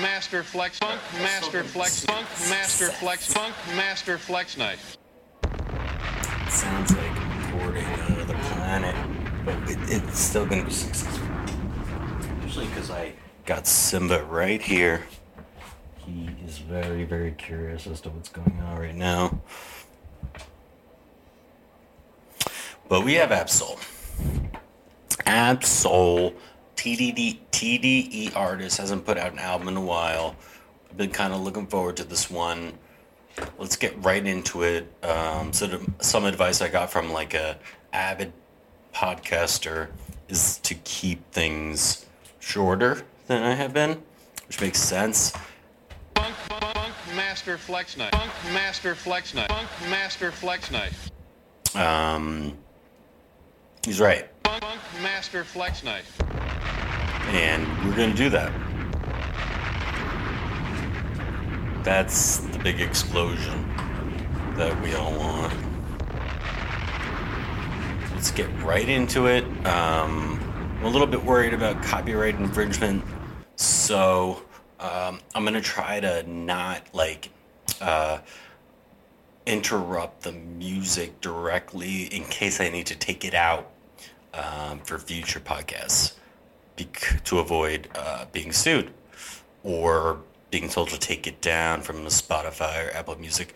Master Flex Funk Master Flex Funk Master Flex Funk Master Flex Night. sounds like on another planet, but it, it's still gonna be successful. Usually because I got Simba right here. He is very, very curious as to what's going on right now. But we have Ab-Soul. Ab-Soul, TDD, TDE E artist, hasn't put out an album in a while. I've been kind of looking forward to this one let's get right into it. Um, sort of some advice I got from like a avid podcaster is to keep things shorter than I have been, which makes sense. Funk Funk Master Flex Night. Funk Master Flex Night. Funk Master Flex Night. Um, he's right, Funk Funk Master Flex Night. And we're gonna do that. That's the big explosion that we all want. Let's get right into it. Um, I'm a little bit worried about copyright infringement, so um, I'm gonna try to not like uh, interrupt the music directly in case I need to take it out um, for future podcasts bec- to avoid uh, being sued or being told to take it down from Spotify or Apple Music.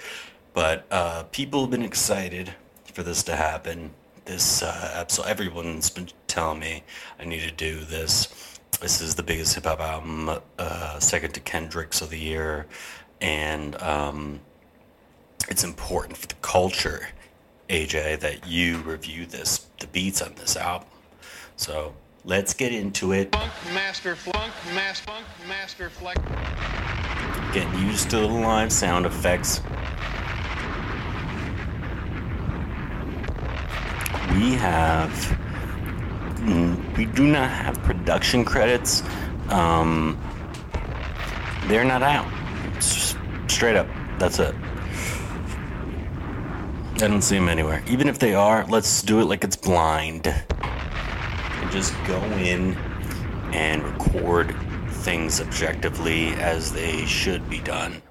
But uh, people have been excited for this to happen. This uh, absol- everyone's been telling me I need to do this. This is the biggest hip hop album, uh, second to Kendrick's of the year, and um, it's important for the culture, AJ, that you review this, the beats on this album. So let's get into it. Funk Master Funk Master Funk Master Flex. Getting used to the live sound effects. We have. mm, We do not have production credits. Um, they're not out. Straight up. That's it. I don't see them anywhere. Even if they are, let's do it like it's blind. Just go in and record things objectively as they should be done.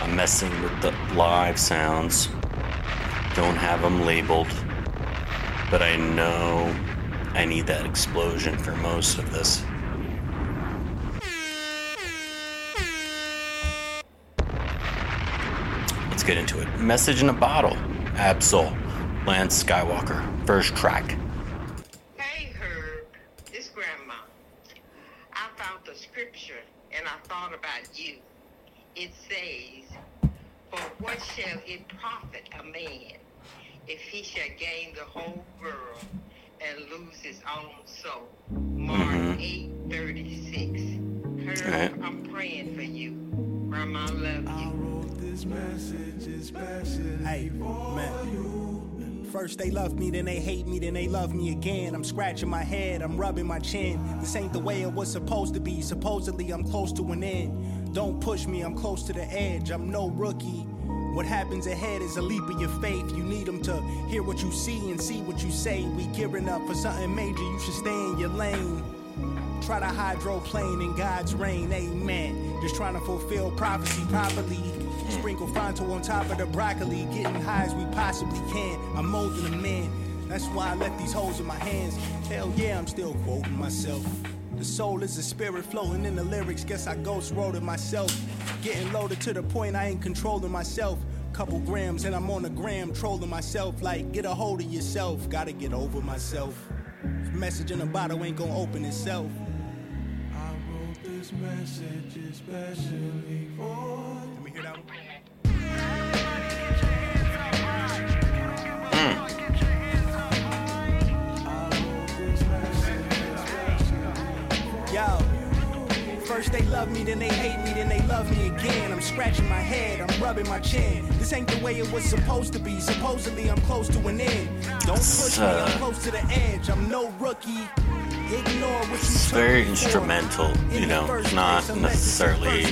I'm messing with the live sounds. Don't have them labeled. But I know I need that explosion for most of this. Let's get into it. Message in a bottle. Ab-Soul. Lance Skywalker. First track. Hey Herb, this grandma. I found the scripture and I thought about you. It says, For what shall it profit a man if he shall gain the whole world and lose his own soul? Mark Mhm. eight thirty six. Herb, Alright. I'm praying for you. Grandma love you. Hey, man. First they love me, then they hate me, then they love me again. I'm scratching my head, I'm rubbing my chin. This ain't the way it was supposed to be. Supposedly I'm close to an end. Don't push me, I'm close to the edge. I'm no rookie. What happens ahead is a leap of your faith. You need them to hear what you see and see what you say. We gearing up for something major, you should stay in your lane. Try to hydroplane in God's rain, amen. Just trying to fulfill prophecy properly. Mm. Sprinkle Fonto on top of the broccoli, getting high as we possibly can. I'm molding a man. That's why I left these holes in my hands. Hell yeah, I'm still quoting myself. The soul is a spirit floating in the lyrics. Guess I ghost wrote it myself. Getting loaded to the point I ain't controlling myself. Couple grams and I'm on the gram trolling myself. Like, get a hold of yourself. Gotta get over myself. Message in a bottle ain't gonna open itself. I wrote this message especially for Yo. First they love me, then they hate me, then they love me again. I'm scratching my head, I'm rubbing my chin. This ain't the way it was supposed to be. Supposedly I'm close to an end. Don't push me, I'm close to the edge. I'm no rookie. Ignore what you It's very instrumental, you know, not place, unless it's the necessarily.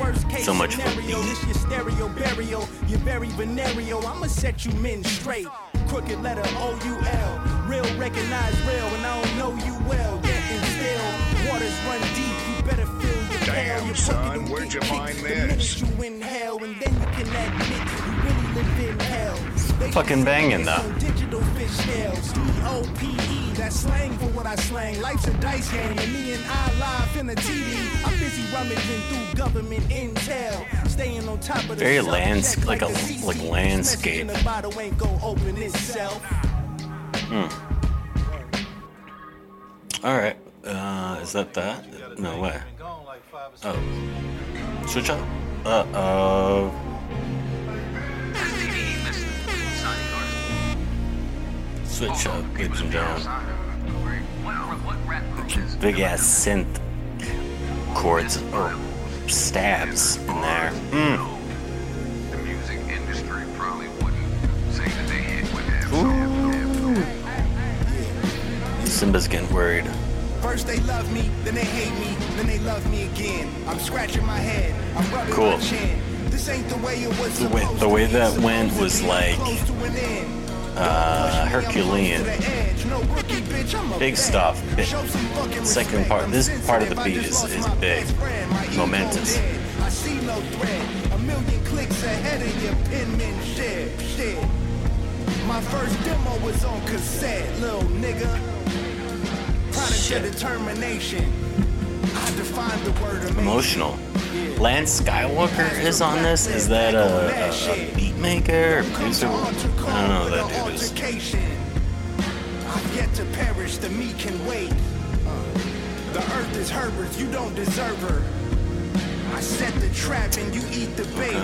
Worst case so much scenario, beat. This your stereo burial, you're very venereal. I'ma set you men straight crooked letter O-U-L. Real recognize real, and I don't know you well. Yet and still, waters run deep. You better feel your Damn, son, where'd you find this? The minute you inhale, and then you can admit you say banging, though. Digital fish scales. E-O-P-E, that's slang for what I slang. Life's a dice game, and me and I live in the TV. I'm busy rummaging through government intel, staying on top of the Very lands- like a- like landscape. itself. All right. Uh, is that that? No way. Oh. Switch up. Uh oh. Switch up, ladies and gentlemen. Big ass synth chords or stabs in there. Mm. The music industry probably wouldn't say that they hit with that. Simba's getting worried. First they love me, then they hate me, then they love me again. I'm scratching my head, I'm rubbing Cool. my chin. This ain't the way it was The way- supposed the way be, that supposed went to was be, like, close to an end. uh, Push me, I'm Herculean. close to the edge. No rookie, bitch, I'm a Big stuff. Big- Show some fucking second part- this part of the beat is- is big. best friend. My ego Momentous. dead. I see no threat. A million clicks ahead of your penmanship. Shit. My first demo was on cassette, little nigga. Product Shit. of determination. Emotional. Lance Skywalker is on this. Is that a, a, a beat maker or producer? I don't know that dude is. I've yet to perish, the meat can wait. The earth is Herbert's, you don't deserve her. I set the trap and you eat the bait.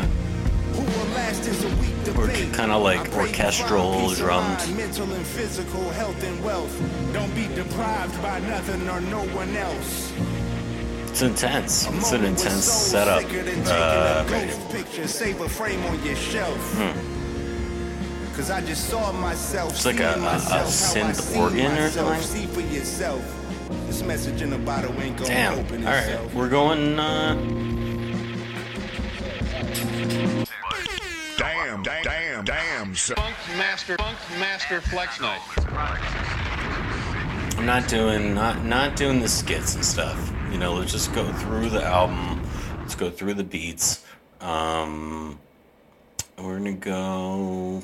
Or debate. kinda like I pray you orchestral of drums. mental and physical health and wealth. Don't be deprived by nothing or no one else. It's intense. It's an intense setup. sicker than taking Uh, picture, save a frame on your shelf. Cause I just saw myself. Hmm. It's like a- a- a myself, how I synth organ or something? See for yourself. This message in the bottle ain't gonna damn. All right, we're going. Uh, Damn, damn, damn, damn, son. Funk Master, Funk Master Flex Night. I'm not doing not not doing the skits and stuff. You know, let's just go through the album. Let's go through the beats. Um, we're gonna go.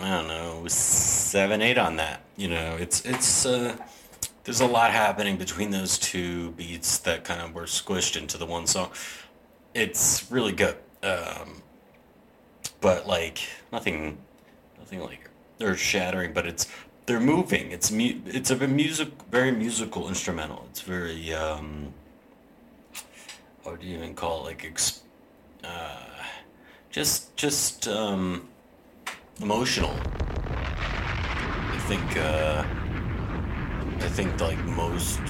I don't know, seven, eight on that. You know, it's it's uh, there's a lot happening between those two beats that kind of were squished into the one song. It's really good, um, but like nothing, nothing like earth shattering. But it's they're moving. It's mu- it's a music, very musical instrumental. It's very um, what do you even call it? Like ex- uh, just just um, emotional. I think uh, I think like most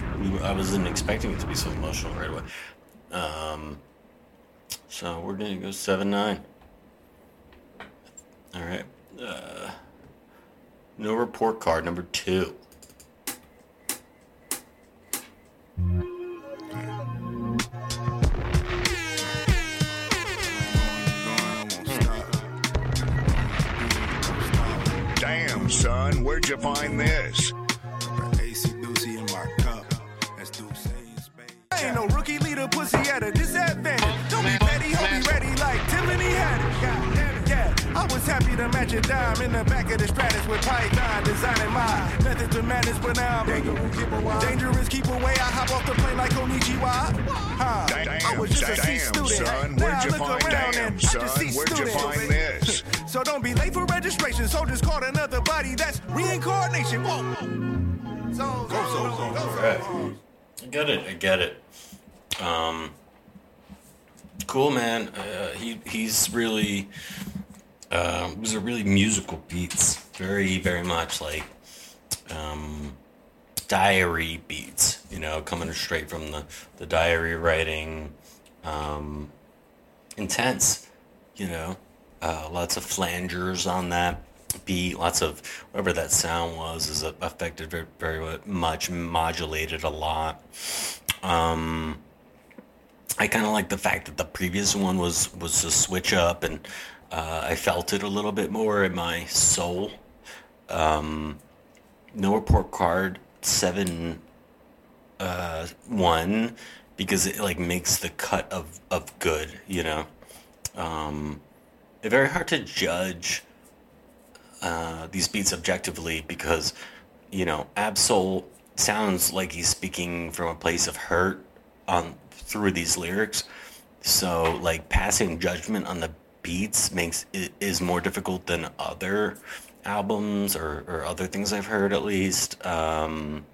I wasn't expecting it to be so emotional right away. Um, so we're gonna go seven nine. All right. Uh, no report card number two. Damn, son, where'd you find this? AC Doozy in my cup. That's Deuce in space. I ain't no rookie leader, pussy at a disadvantage. To match a dime in the back of the Stratus with Python designing my methods of madness, but now I'm dangerous. Keep away. I hop off the plane like Konichiwa. Huh. I was just a C Damn, student. son, now where'd I you look find around damn, and I just son, see where'd you students. find this? So don't be late for registration. Soldiers caught another body. That's reincarnation. Whoa. So, go, so, so, go, so. I get it. I get it. Um, cool, man. Uh, he he's really um, these are really musical beats. Very very much like um, diary beats. You know, coming straight from the the diary writing. Um, intense. You know, uh, lots of flangers on that beat. Lots of whatever that sound was is affected very, very much, modulated a lot. Um, I kind of like the fact that the previous one was was a switch up, and uh, I felt it a little bit more in my soul. Um, no report card seven uh, one because it like makes the cut of of good, you know. Um, very hard to judge uh, these beats objectively because you know Ab-Soul sounds like he's speaking from a place of hurt on through these lyrics. So like passing judgment on the beats makes is more difficult than other albums or, or other things I've heard at least. Um,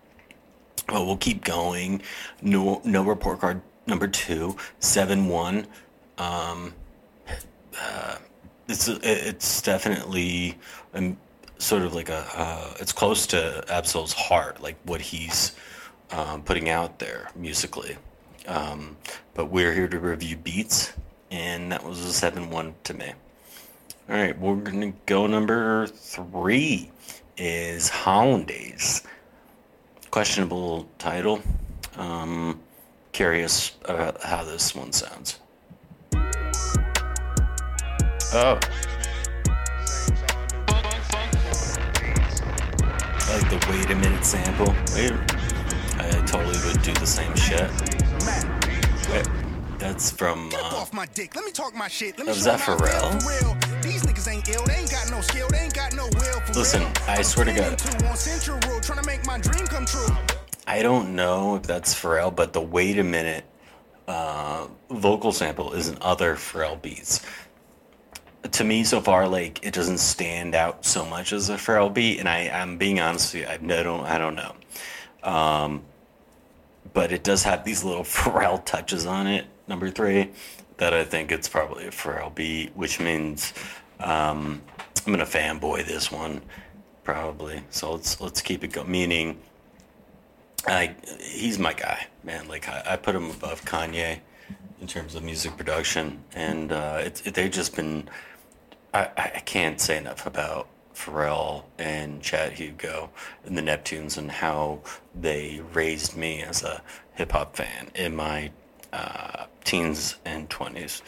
but we'll keep going. No, no report card number two, seven one. Um, uh, it's it's definitely um, sort of like a uh, it's close to Ab-Soul's heart, like what he's um, putting out there musically. Um, but we're here to review beats, and that was a seven one to me. All right, we're gonna go number three is Hollandaise. Questionable title. Um, curious about how this one sounds. Oh. Like the wait a minute sample. Wait, I totally would do the same shit. Wait, that's from. Uh, off my dick. Let me talk my shit. Let me is show that 'em how I feel Pharrell? These niggas ain't ill. They ain't got no skill. They ain't got no will Listen. I swear to God. Central Road, trying to make my dream come true. I don't know if that's Pharrell, but the wait a minute uh, vocal sample is in other Pharrell beats. To me, so far, like it doesn't stand out so much as a Pharrell beat, and I, I'm being honest with you, I don't, I don't know. Um, but it does have these little Pharrell touches on it. Number three, that I think it's probably a Pharrell beat, which means um, I'm gonna fanboy this one, probably. So let's let's keep it going. Meaning, I he's my guy, man. Like I, I put him above Kanye in terms of music production, and uh, it, they've just been. I, I can't say enough about Pharrell and Chad Hugo and the Neptunes and how they raised me as a hip hop fan in my uh, teens and twenties.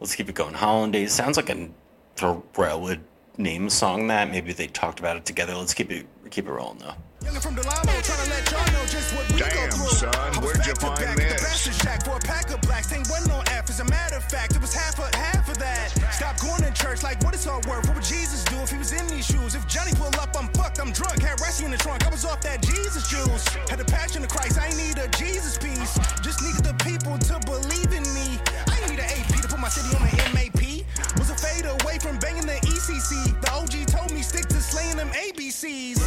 Let's keep it going. Hollandaise sounds like a Pharrell would name song that. Maybe they talked about it together. Let's keep it keep it rolling though. Youngin' from Delamo, trying to let y'all know just what we Damn, go through. son, I was where'd you to find back this? The bastard shack for a pack of blacks. Ain't wasn't no F. As a matter of fact, it was half of half of that. Stop going to church like what it's all worth. What would Jesus do if he was in these shoes? If Johnny pull up, I'm fucked, I'm drunk. Had Rassi in the trunk, I was off that Jesus juice. Had the passion of Christ, I ain't need a Jesus piece. Just needed the people to believe in me. I need an AP to put my city on the MAP. Was a fade away from banging the ECC. The OG told me stick to slaying them ABCs.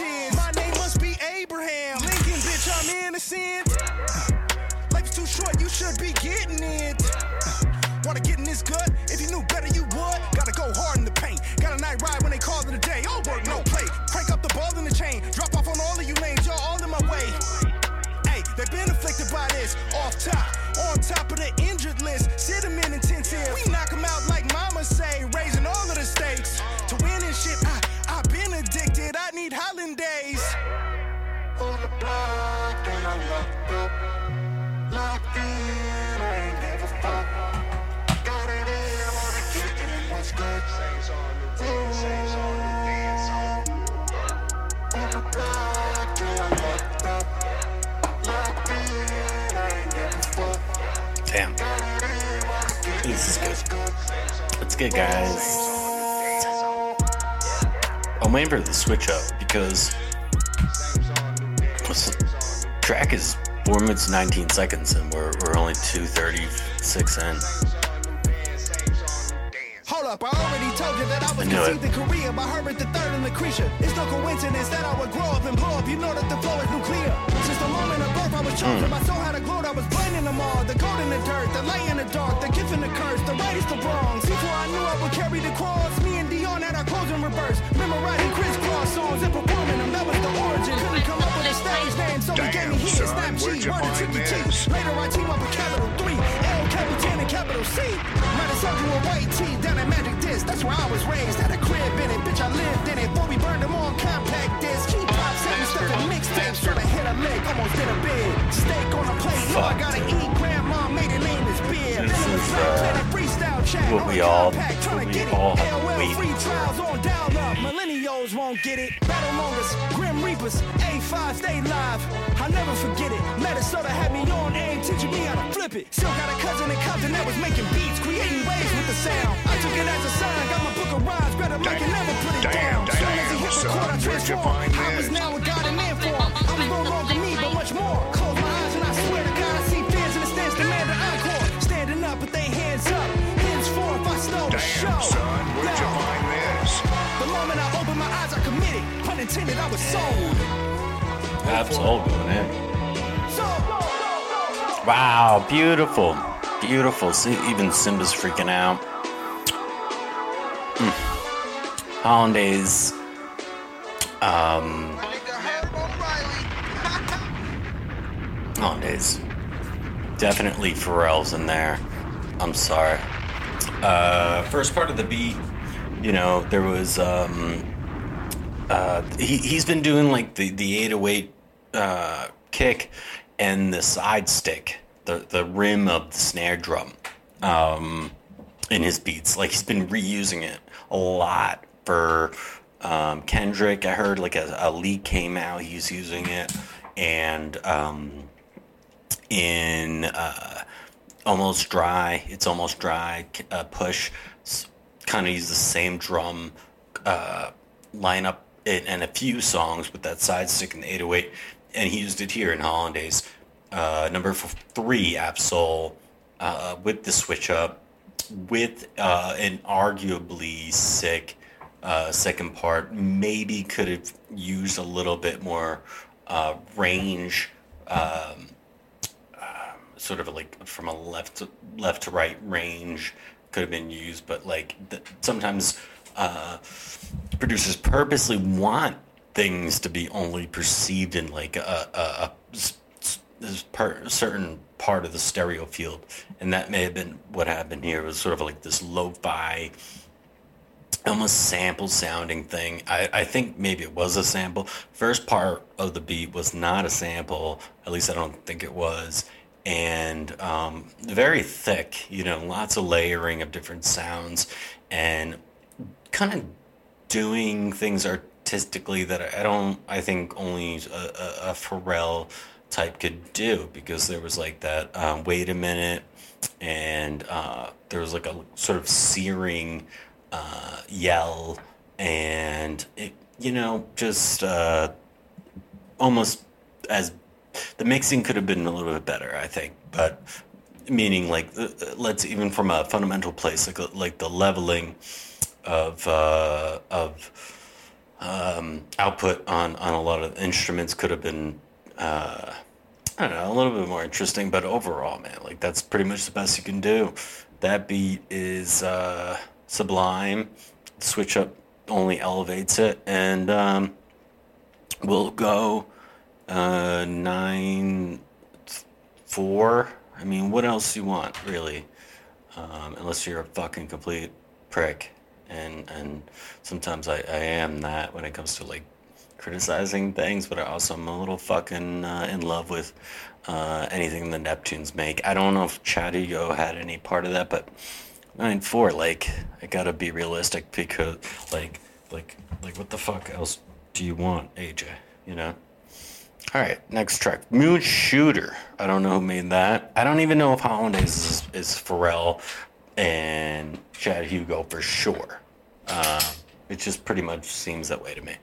No. My name must be Abraham. Lincoln, bitch, I'm innocent. Life's too short, you should be getting it. Wanna get in this gut? If you knew better, you would. Gotta go hard in the paint. Got a night ride when they call it a day. All work, no play. Crank up the ball in the chain. Drop off on all of you lanes, y'all all in my way. Hey, they've been afflicted by this. Off top, on top of the Damn. This is good. It's good, guys. I'm waiting for the switch up because this track is four minutes 19 seconds and we're, we're only 236 in. Hold up, I already told you that I was I knew it. conceived in Korea by Herbert III and Lucretia. It's no coincidence that I would grow up and blow up. You know that the flow is nuclear charge. Mm. my soul had a glow that was blinding them all. The gold in the dirt, the light in the dark, the gift and the curse, the right is the wrongs. Before I knew I would carry the cross, me and Dion had our clothes in reverse. Memorizing crisscross songs and performing them, that was the origin. Couldn't come up with a stage name, so Damn, he gave me heat and snap G. Word to Chief. Later I team up with Capital 3, L, Capitan, and Capital C. Might as well do a white tee down at Magic Disc. That's where I was raised. Had a crib in it, bitch, I lived in it. Boy, we burned them all compact discs. Keep pops having stuff in hit a lick, almost did a bid. Steak on a plate. Know I gotta eat. Grandma made it name is beer. This Then it was is, uh, Planet freestyle chat what we all- what we get it. all have free trials on dial up. Millennials won't get it. Grim Reapers, A5 stay live. I'll never forget it. Minnesota had me on aim, teaching me how to flip it. Still got a cousin in Compton that was making beats, creating with the sound. I took it as a sign, got my book of rhymes, grabbed a mic and never put it Damn, down. Soon as he hit damn, record, I son, where'd you transformed. find I was this? now a god in man form. I was no longer me, but much more. Close my eyes and I swear to God, I see fans in the stands demand an encore. Standing up with their hands up. Henceforth, I stole the show. Damn, son, where'd you find this? The moment I opened my eyes, I committed. Pun intended, I was sold. Absolutely, man. Wow, beautiful. Beautiful. See, even Simba's freaking out. Mm. Hollandaise. Um, Hollandaise. Definitely Pharrell's in there. I'm sorry. Uh, first part of the beat, you know, there was um, uh, he he's been doing like the the 808 uh, kick and the side stick, the the rim of the snare drum, um, in his beats. Like he's been reusing it a lot for um, Kendrick. I heard like a, a leak came out. He's using it, and um, in uh, almost dry. It's almost dry. Uh, push kind of use the same drum uh, lineup in, in a few songs with that side stick and the 808, and he used it here in Hollandaise. Uh, number three, Ab-Soul, uh, with the switch up, with uh, an arguably sick uh, second part. Maybe could have used a little bit more uh, range. Um, sort of like from a left to, left to right range could have been used, but like th- sometimes uh, producers purposely want things to be only perceived in like a, a, a this part, certain part of the stereo field, and that may have been what happened here. It was sort of like this lo-fi almost sample sounding thing. I, I think maybe it was a sample. First part of the beat was not a sample. At least I don't think it was. And um, very thick, you know, lots of layering of different sounds and kind of doing things artistically that I don't, I think only a, a, a Pharrell type could do because there was like that, um, wait a minute, and uh, there was like a sort of searing uh, yell, and it, you know, just uh, almost as the mixing could have been a little bit better, I think, but meaning like uh, let's even from a fundamental place, like like the leveling of uh, of um, output on on a lot of instruments could have been. Uh, I don't know, a little bit more interesting, but overall, man, like that's pretty much the best you can do. That beat is uh, sublime. Switch up only elevates it, and um, we'll go uh, nine four. I mean, what else do you want, really? Um, unless you're a fucking complete prick, and and sometimes I, I am that when it comes to like criticizing things, but I also am a little fucking uh, in love with uh, anything the Neptunes make. I don't know if Chad Hugo had any part of that, but nine four, like I gotta be realistic because like like like what the fuck else do you want, AJ? You know. All right, next track, Moon Shooter. I don't know who made that. I don't even know if Hollandaise is, is Pharrell and Chad Hugo for sure. Uh, it just pretty much seems that way to me.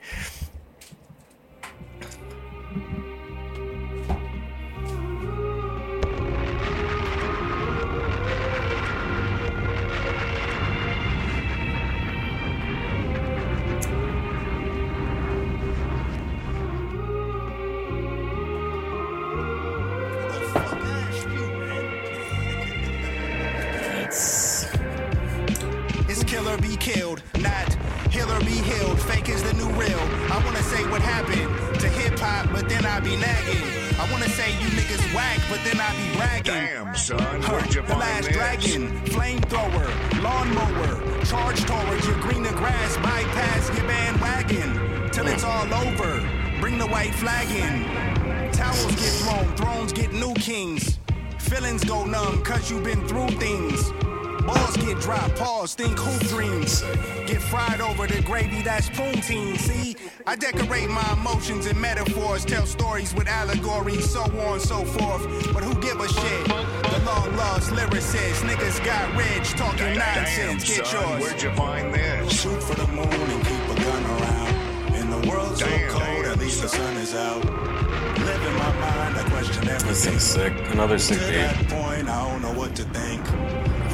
I decorate my emotions and metaphors, tell stories with allegories, so on and so forth. But who give a shit? The long lost lyricist, niggas got rich, talking Damn, nonsense. Get son, yours. where'd you find this? Shoot for the moon and keep a gun around. In the world so cold, damn, at least the sun is out. Live in my mind, I question This everything. thing's sick. Another sick To beat. that point, I don't know what to think.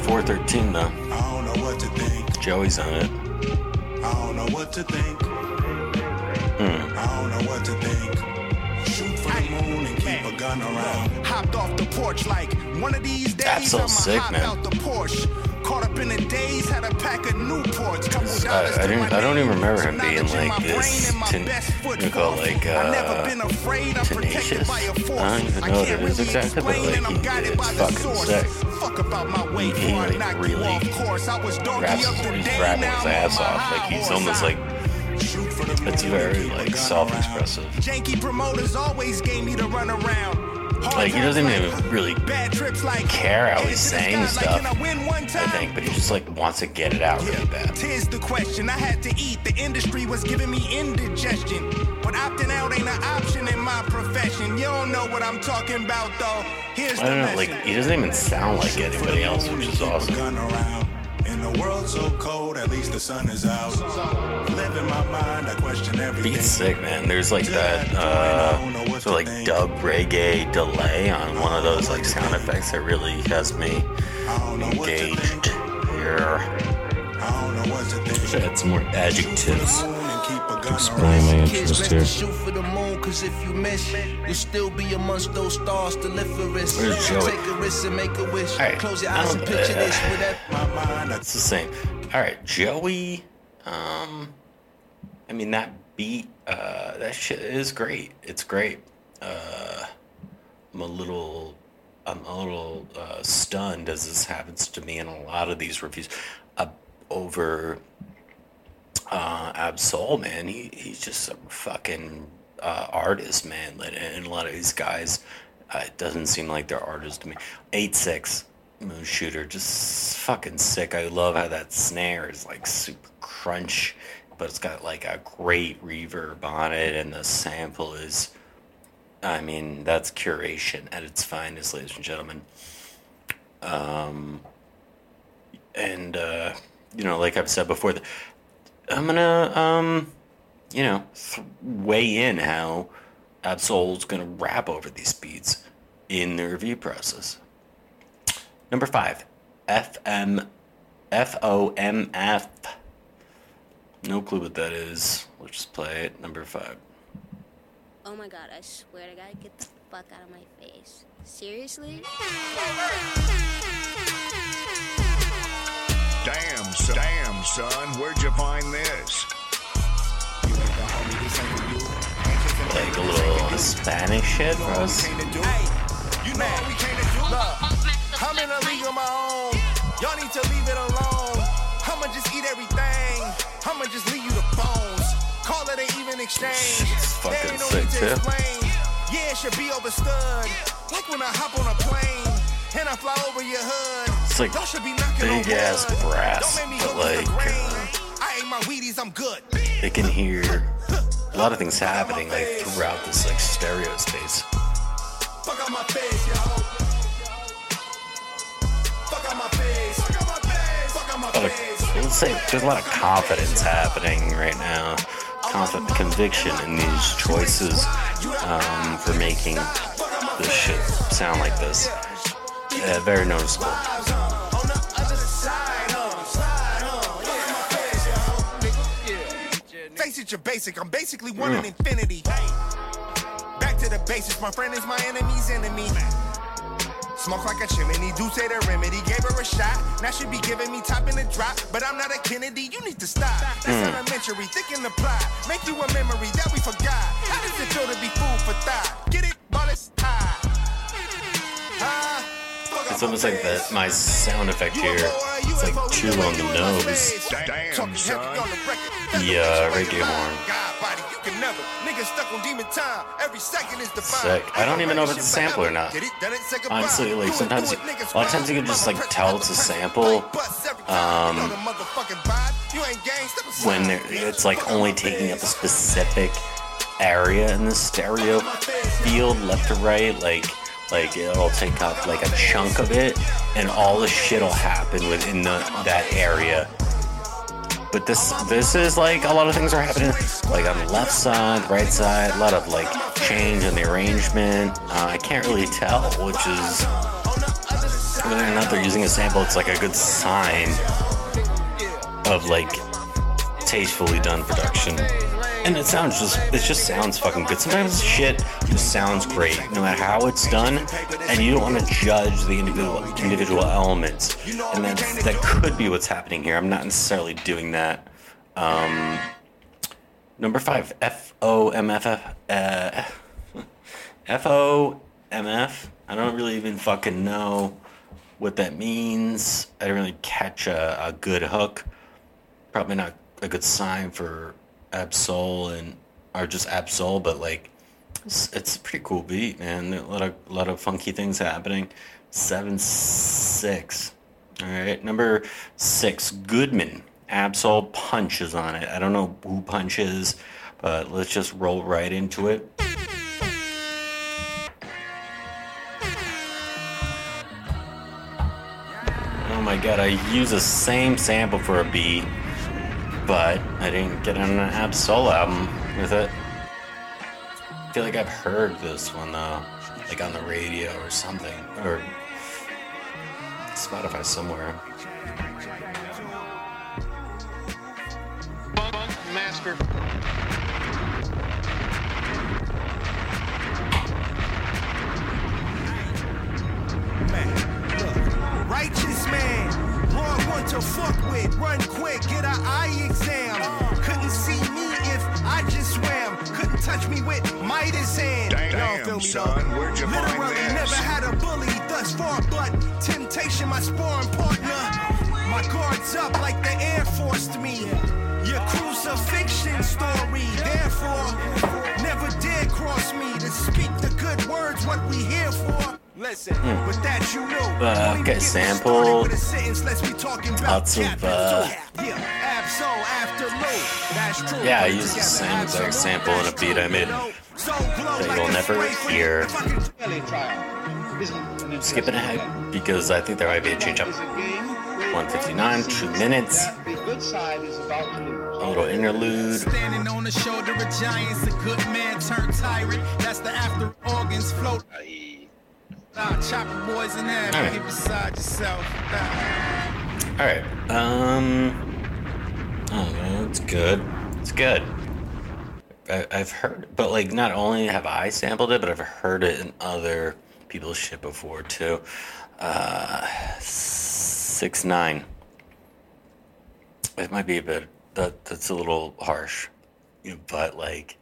413 though. I don't know what to think. Joey's on it. I don't know what to think. Hmm. I don't know what to think. Shoot for the moon and keep a gun around. Hopped off the porch like one of these days. That's so I'ma sick, hop man. out the Porsche. Caught up in the days, had a pack of Newports. Couple I- dollars I to didn't- I don't even remember him being like this brain ten- best foot you call forth. like, I never uh, been afraid. I'm protected tenacious. by a force. I don't even know what can't it is really exactly, but, explain, like, and I'm he- guided it's by the fucking source. sick. Fuck about my weight He, before I like, knock you really off course. I was doggy raps up he's today, rapping now his I'm ass on my off. Like he's almost like Shoot for the it's very and keep a like self-expressive. Janky promoters always gave me the run around. Hard Like, he doesn't even really bad trips like care how he's saying stuff, I win one I time? think, but he just like wants to get it out really bad. Tis the question. I had to eat. The industry was giving me indigestion. But opting out ain't an option in my profession. You don't know what I'm talking about, though. Here's I don't know, like he doesn't even sound like anybody else, which is awesome. Gun. In a world so cold, at least the sun is out. Live in my mind, I question everything. Beat's sick, man. There's like that, uh, sort of like dub reggae delay on one of those like sound effects that really has me I don't know what to engaged here. I don't know what to think. Should add some more adjectives. Moon and keep a gun Explain my interest here. To shoot for the moon, cause if you miss, you'll still be amongst those stars to live for risk. Where's Joey? Take a risk and make a wish. Alright, Close your I eyes don't- and picture this uh, with that. My mind, I It's the same. All right, Joey. Um, I mean that beat, uh, that shit is great. It's great. Uh, I'm a little, I'm a little uh, stunned as this happens to me in a lot of these reviews. Uh, over uh, Ab-Soul, man, he he's just a fucking uh, artist, man. And- a lot of these guys, uh, it doesn't seem like they're artists to me. Eight six Moon Shooter, just fucking sick. I love how that snare is like super crunch, but it's got like a great reverb on it, and the sample is. I mean, that's curation at its finest, ladies and gentlemen. Um, and uh, you know, like I've said before, I'm gonna, um, you know, th- weigh in how Ab-Soul's gonna rap over these beats in the review process. Number five, FM, F O M F. No clue what that is. Let's just play it. Number five. Oh my god, I swear to God, get the fuck out of my face. Seriously? Damn, son. Damn, son. Where'd you find this? Like a little Spanish shit for us. Hey, you know what we came to do? Look, I'm in a league of my own. Y'all need to leave it alone. I'ma just eat everything. I'ma just leave you the bones. Call it an even exchange. There ain't no sick, need to explain. Yeah, it should be overstood. Like when I hop on a plane and I fly over your hood. It's like Y'all should be knocking on big ass brass, Don't make me but go against the like, my Wheaties, I'm good. They can hear a lot of things happening like throughout this like stereo space. Fuck out my face, yo. Fuck out my face. Fuck out my face. Fuck out my face. let's say there's a lot of confidence happening right now. Confident conviction in these choices um, for making this shit sound like this. Uh, very noticeable. Yo. You're basic. I'm basically one in infinity. Back to the basics. My friend is my enemy's enemy. Smoke like a chimney, do say the remedy. Gave her a shot, now she be giving me top in the drop. But I'm not a Kennedy, you need to stop. That's Mm. elementary, in the plot. Make you a memory that we forgot. How does it feel to be food for thought? Get it, ball it's. Ah, It's almost like the, my sound effect here. It's like too on the nose. Damn, son. The uh, reggae horn. God body, you can never. Niggas stuck on demon time. Every second is divine. Sick. I don't even know if it's a sample or not. Get it, done it. Honestly, like sometimes, you, a lot of times you can just like tell it's a sample. Um, motherfucking vibe. You ain't gang, step aside. when it's like only taking up a specific area in the stereo field, left to right, like like it'll take up like a chunk of it, and all the shit will happen within the, that area. But this this is like a lot of things are happening like on the left side, right side, a lot of like change in the arrangement. Uh, I can't really tell, which is whether or not they're using a sample. It's like a good sign of like tastefully done production. And it sounds just it just sounds fucking good. Sometimes shit just sounds great, no matter how it's done, and you don't want to judge the individual individual elements. And that that could be what's happening here. I'm not necessarily doing that. Um, number five, F O M F F F O M F. I don't really even fucking know what that means. I didn't really catch a, a good hook. Probably not a good sign for Ab-Soul and are just Ab-Soul, but like it's, it's a pretty cool beat, man. A lot of a lot of funky things happening. Seven six. All right, number six, Goodman. Ab-Soul punches on it. I don't know who punches, but let's just roll right into it. Oh my god, I use the same sample for a beat, but I didn't get on an Ab-Soul album with it. I feel like I've heard this one though, like on the radio or something, or Spotify somewhere. Funk Master. Righteous man, hard one to fuck with. Run quick, get an eye exam. Couldn't see me if I just swam. Couldn't touch me with Midas hand. Y'all feel Damn, me son, though? where'd you find Literally this? never had a bully thus far, but temptation, my sparring partner. My guards up like the Air Forced me. Your crucifixion story, therefore, never dare cross me to speak the good words. What we here for? Listen, with that you know. Uh, okay, get sample. started with a sentence, let's be talking about Lots of, uh, Yeah, Absol after low. That's true. Yeah, I Put used the same exact absolute, sample in a beat I made? So glow that you'll a never hear. the Skipping ahead because I think there might be a change up. 159, two minutes. A little interlude. Standing on the shoulder of giants, a good man turned tyrant. That's the after organs float. Nah, chopper boys in there, Alright. get beside yourself. Nah. All right. Um. Oh man, it's good. It's good. I, I've heard, but like, not only have I sampled it, but I've heard it in other people's shit before too. Uh, six nine. It might be a bit. That that's a little harsh, but like,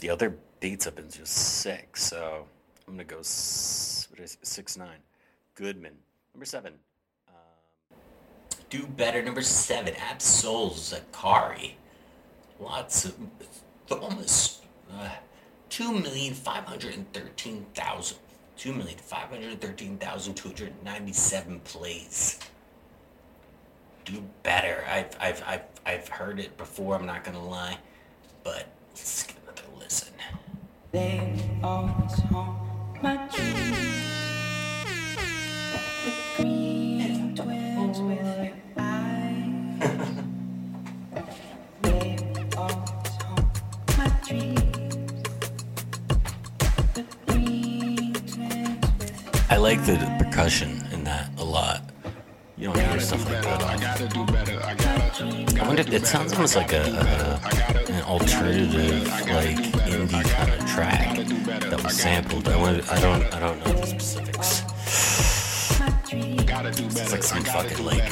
the other beats have been just sick. So I'm gonna go s- what is it, six nine. Goodman number seven. Do better. Number seven, Ab-Soul Zacari. Lots of almost uh, two million five hundred and thirteen thousand. Two million five hundred thirteen thousand two hundred ninety-seven plays. Do better. I've I've I've I've heard it before. I'm not gonna lie, but let's give another listen. They always haunt my dreams. The green twins with your eyes. They always haunt my dreams. The green twins with I like the percussion in that a lot. You don't hear stuff like that. I gotta do better. I gotta. I wonder. It sounds almost like a, a an alternative, like indie kind of track that was sampled. I wonder. I don't. I don't know the specifics. It's like some fucking like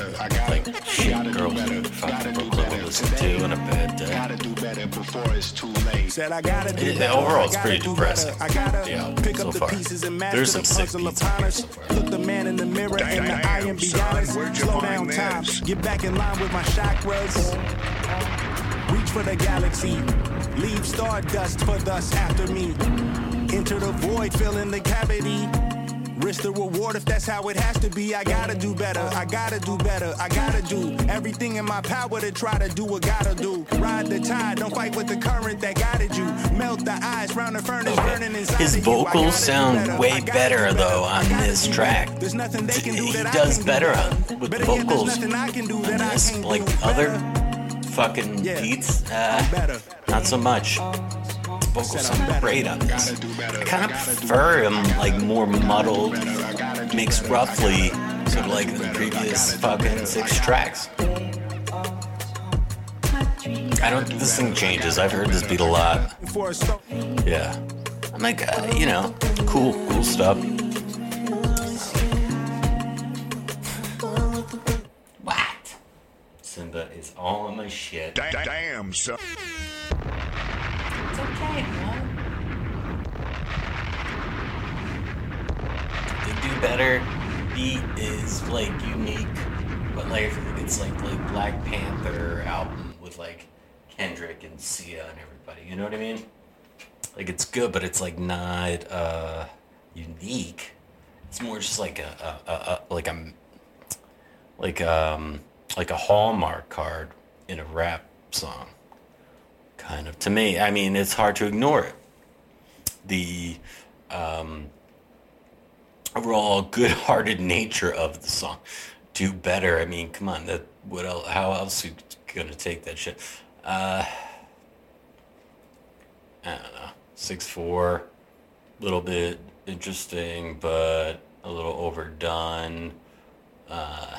like shit girl fucking Brooklyn will listen to on a bad day. Said gotta do It- better, overall, I it's gotta pretty depressing. better, I gotta the album pick so up the far. pieces and master There's the some sick puzzle beats upon in here us. so far. Look the man in the mirror in the eye and be honest. Slow down time. Get back in line with my chakras. For the galaxy. Leave stardust for thus after me. Enter the void, fill in the cavity. Risk the reward if that's how it has to be. I gotta do better. I gotta do better. I gotta do everything in my power to try to do what gotta do. Ride the tide, don't fight with the current that guided you. Melt the ice round the furnace, burning inside His. Vocals sound better. Way gotta better though on this track. There's nothing they can do He that I does better do on with Better yet, vocals. There's nothing I can do that I This, can't like do other better. Fucking Yeah. beats, uh, not so much. The vocals sound great on this. I kind of prefer him like more muddled, mixed roughly, sort of like the previous fucking six tracks. I don't think this thing changes. I've heard this beat a lot. For a start. Yeah. I'm like, uh, you know, cool, cool stuff. Simba is all on my shit. Damn, son. It's okay, man. The do better beat is like unique, but like it's like like Black Panther album with like Kendrick and Sia and everybody. You know what I mean? Like it's good, but it's like not uh unique. It's more just like a, a, a, a like a like um like a hallmark card in a rap song. Kind of to me. I mean, it's hard to ignore it. The um overall good-hearted nature of the song. Do better. I mean, come on. That what else? How else you gonna take that shit? Uh, I don't know. Six four, little bit interesting, but a little overdone. Uh,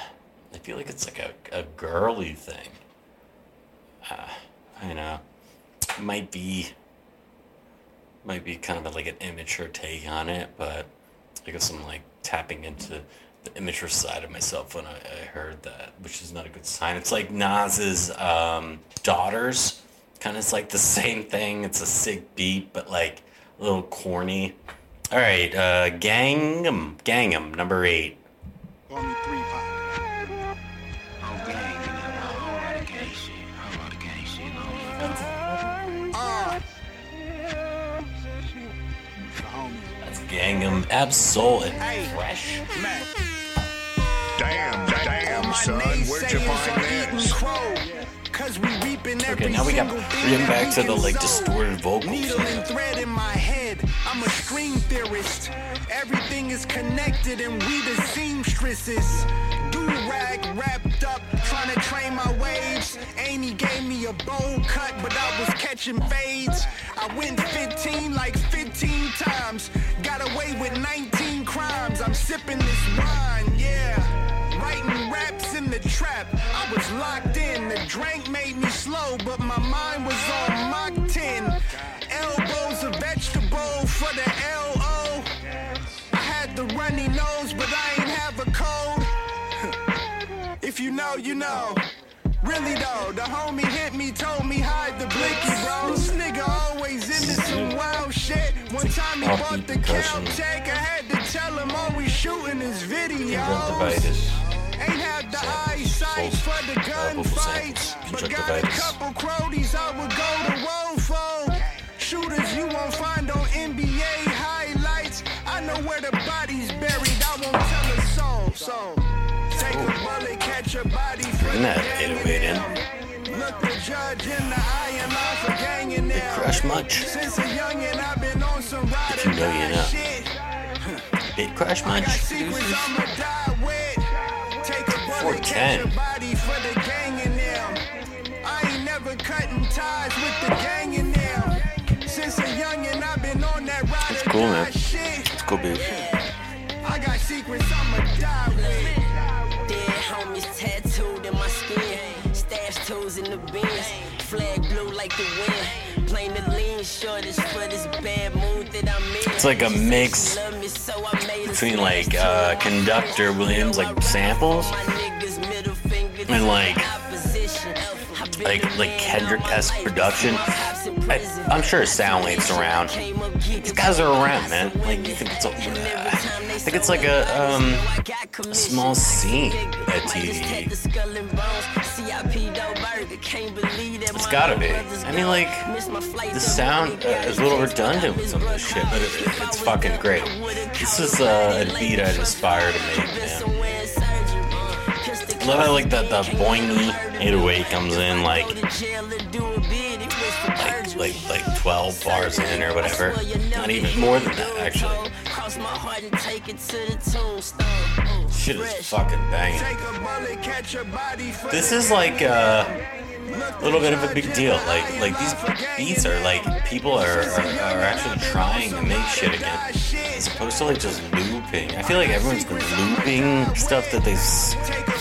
feel like it's like a, a girly thing. Uh, I know. Might be might be kind of like an immature take on it, but I guess I'm like tapping into the immature side of myself when I, I heard that, which is not a good sign. It's like Nas's um, daughters, kind of like the same thing. It's a sick beat, but like a little corny. All right, uh, Gangnam, Gangnam, number eight. Gangnam, Ab-Soul, and Fresh. Damn, damn, son. Where'd you find this? Cause we reaping Okay, now we got single we're getting back to the can like sow. distorted vocals. Needle and thread in my head. I'm a screen theorist. Everything is connected and we the seamstresses. Do rag wrapped up, trying to train my waves. Amy gave me a bowl cut, but I was catching fades. I went 15 like 15 times. Got away with 19 crimes. I'm sipping this wine, yeah. Writing raps in the trap. I was locked in. The drink made me slow, but my mind was on Mach 10. Elbows a vegetable for the LO. I had the runny nose, but I if you know, you know. Really though, the homie hit me, told me hide the blicky, bro. This nigga always into some wild shit. One time he bought the percussion. Caltech, I had to tell him all we shooting is videos. Ain't have the eyesight for the gunfights, but got a couple cronies I would go to for. Shooters you won't find on NBA highlights. I know where the body's buried. I won't tell a soul. So take a bullet, catch a body for that the 808 in. gang. Look the judge in the eye and lie for ganging them. Crush much. Since a youngin', I've been on some ride If you know, you know. shit. Big crush much? secrets I'ma die with. Take a bullet, 410. catch a body for the gang in them. I ain't never cutting ties with the gang in them. Since a youngin', I've been on that ride It's cool, man. It's cool, babe. I got secrets Flag blue like the wind. the lean short is for this bad mood that I'm in. It's like a mix between like uh, Conductor Williams like samples and like like like Kendrick-esque production. I, I'm sure Soundwave's around. These guys are around, man. Like you think it's a, uh, I think it's like a um a small scene at TDE. Gotta be. I mean, like the sound uh, is a little redundant with some of this shit, but it, it's fucking great. This is uh, a beat I'd aspire to make, man. I love how like the the boingy 808 comes in like like like like 12 bars in or whatever. Not even more than that actually. Shit is fucking banging. This is like uh, a little bit of a big deal. Like like these beats are like people are, are, are actually trying to make shit again, as opposed to like just looping. I feel like everyone's been looping stuff that they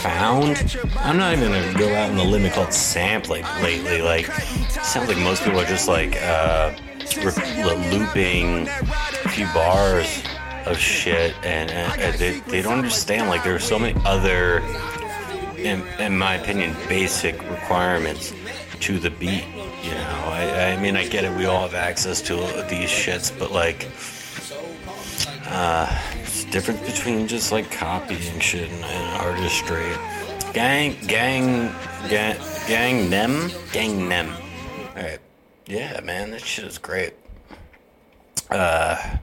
found. I'm not even gonna go out on the limb and call it sampling lately. Like sounds like most people are just like uh, looping a few bars of shit, and, and, and they, they don't understand. Like there are so many other in, in my opinion, basic requirements to the beat. You know, I, I mean, I get it. We all have access to these shits, but like, uh, it's the difference between just like copying shit and, and artistry. Gang, gang, gang, gang, nem, gang, them. All right, yeah, man, that shit is great. Uh,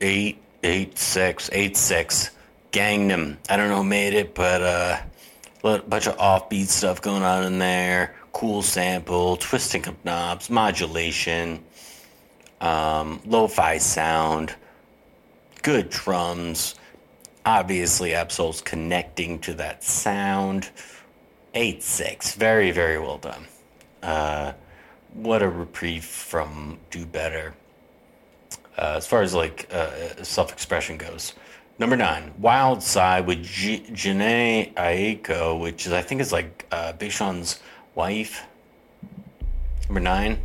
eight, eight, six, eight, six. Gangnam. I don't know who made it, but uh, a bunch of offbeat stuff going on in there. Cool sample, twisting of knobs, modulation, um, lo-fi sound, good drums. Obviously, Ab-Soul's connecting to that sound. Eight six, very very well done. Uh, what a reprieve from Do Better. Uh, as far as like uh, self-expression goes. Number nine, Wild Side with J- Jhené Aiko, which is I think is like uh, Big Sean's wife. Number nine.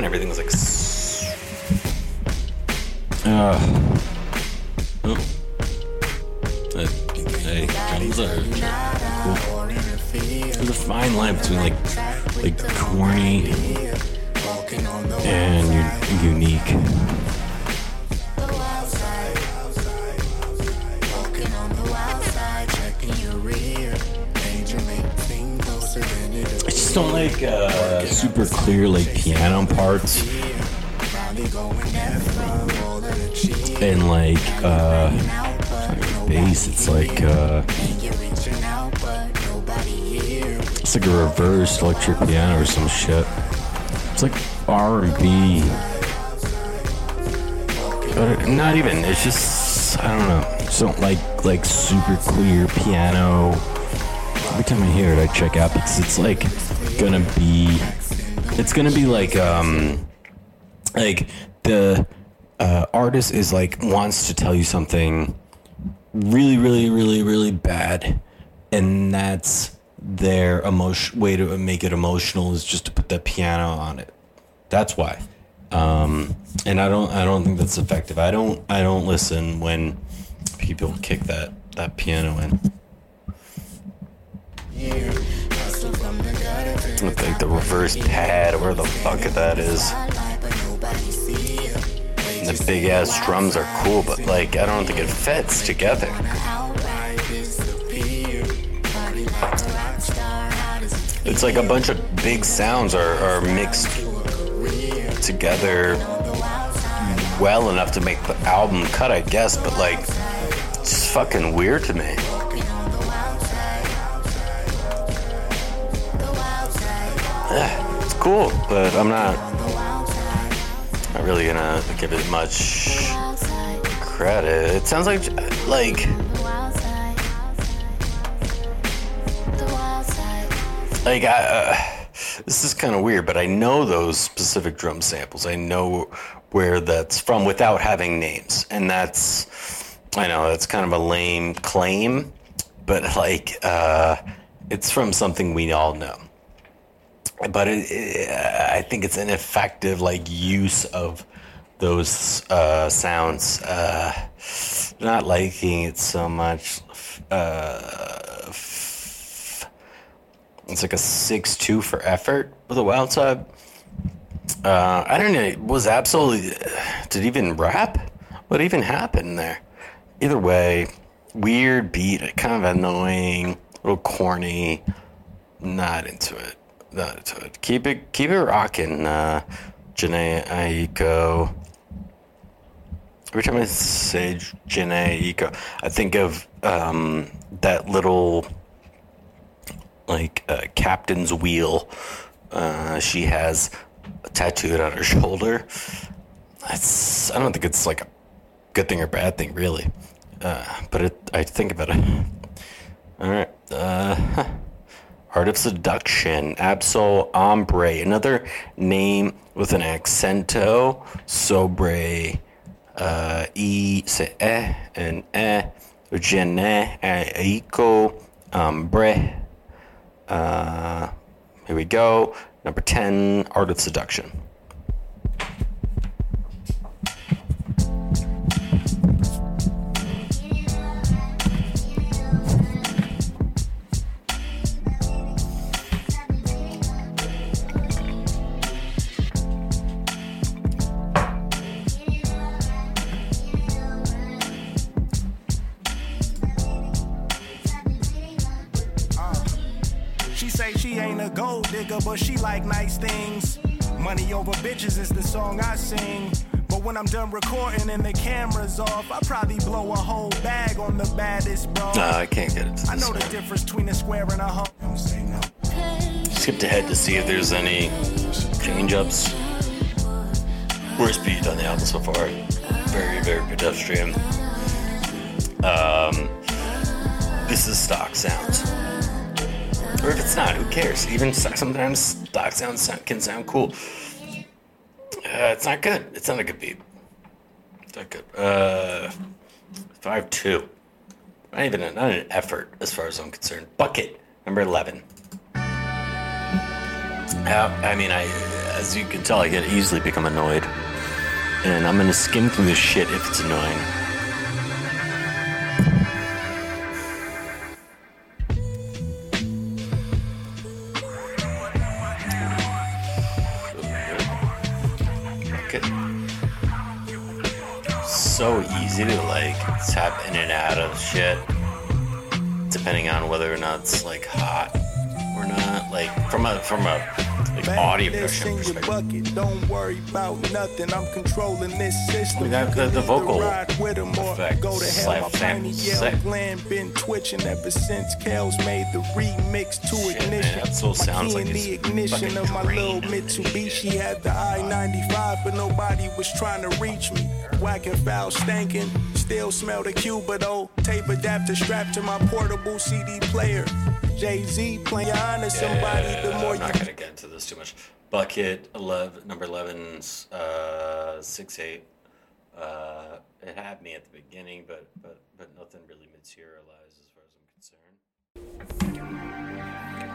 It when everything's like. Uh. There's a fine line between like like corny and unique. Just don't like uh, super clear like piano parts and like uh bass. It's like uh, it's like a reverse electric piano or some shit. It's like R and B, but not even. It's just I don't know. I just don't like like super clear piano. Every time I hear it, I check out because it's like gonna be. It's gonna be like um, like the uh, artist is like wants to tell you something really, really, really, really bad, and that's their emotion way to make it emotional is just to put the piano on it. That's why. Um, and I don't, I don't think that's effective. I don't, I don't listen when people kick that that piano in. With like the reverse pad, or where the fuck that is. And the big ass drums are cool, but like I don't think it fits together. It's like a bunch of big sounds are, are mixed together well enough to make the album cut, I guess, but like it's fucking weird to me. Cool, but I'm not not really gonna give it much credit. It sounds like like like I, uh, this is kind of weird, but I know those specific drum samples. I know where that's from without having names, and that's I know that's kind of a lame claim, but like uh, it's from something we all know. But it, it, I think it's an effective like use of those uh, sounds. Uh, not liking it so much. Uh, f- it's like a six-two for effort with a wild side. Uh, I don't know. It was absolutely. Did even rap? What even happened there? Either way, weird beat, kind of annoying, a little corny. Not into it. Not. Keep it, keep it rocking, uh, Jhené Aiko. Every time I say Jhené Aiko, I think of um, that little like uh, captain's wheel uh, she has tattooed on her shoulder. It's I don't think it's like a good thing or bad thing really, uh, but it, I think about it. All right, uh, Art of Seduction, Ab-Soul Ombre, another name with an accento, sobre, uh, e se e and e, gene, ombre. Uh, here we go. Number 10, Art of Seduction. Say she ain't a gold digger, but she like nice things. Money over bitches is the song I sing. But when I'm done recording and the camera's off, I probably blow a whole bag on the baddest bro. No, I can't get it. I know the difference between a square and a say no. Skipped ahead to see if there's any change ups. Worst beat on the album so far. Very, very pedestrian. Um, this is stock sounds. Or if it's not, who cares? Even sometimes stock sounds sound, can sound cool. Uh, it's not good. It's not a good beat. It's not good. Uh, five two. Not even a, not an effort as far as I'm concerned. Bucket number eleven. I mean, I as you can tell, I get easily become annoyed, and I'm gonna skim through this shit if it's annoying. So easy to like tap in and out of shit, depending on whether or not it's like hot or not. Like from a from a like audio production perspective. bucket. Don't worry about nothing. I'm controlling this system. I mean, that- the- the vocal ride with 'em or effect Go to hell. My tiny yell sick. gland been twitching ever since Kels made the remix to Shit, man, ignition. that still sounds like the ignition of my little. Mitsubishi had the I-95, but nobody was trying to reach me. Whacking foul stankin', still smell the Cubido. Tape adapter strapped to my portable CD player. Jay Z playing honor somebody. The more I'm you not gonna get into this too much. Bucket eleven, number 11's uh, six eight. Uh, it had me at the beginning, but but but nothing really materialized as far as I'm concerned.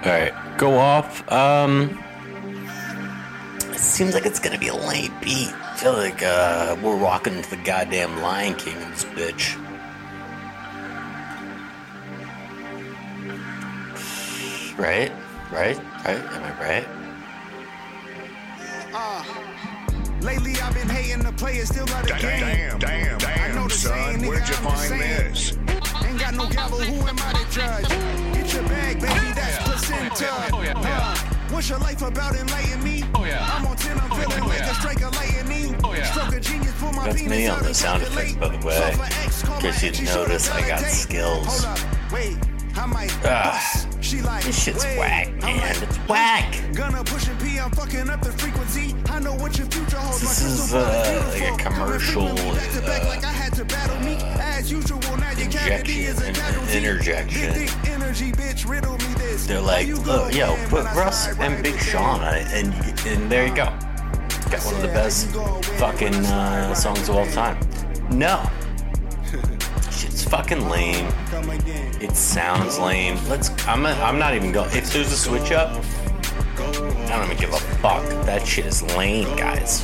All right, go off. Um, it seems like it's gonna be a late beat. I feel like uh, we're walking into the goddamn Lion King in this bitch. Right, right, right. Am I right? Uh, lately I've been hating the players still out the game. Damn, damn, I know damn, the son. saying, nigga, Where'd you I'm find this? Ain't got no gavel, who am I to judge? Get your bag, baby, that's placenta. Uh, what's your life about enlighten me? Oh, yeah. I'm on 10, I'm feeling like a strike of lightning. Stroke of genius, pull my That's me on the sound effects, by the way. Suffer In case you X, didn't notice, a I got skills. Hold up, wait. I might Ah. She like, this shit's wait. whack, man. like, It's whack. Gonna push and pee, I'm fucking up the frequency. I know what your future holds. My This is, uh, like a commercial, frequently back back uh, like I had to battle me. As usual, now your cavity is a Injection, casualty. interjection. Big dick energy, bitch, riddle me this. They're like, you look, yo, man, put Russ and Big Sean on it, and and there you go. Got one of the best fucking uh, songs of all time. No, shit's fucking lame. It sounds lame. Let's. I'm. A, I'm not even going. If there's a switch up, I don't even give a fuck. That shit is lame, guys.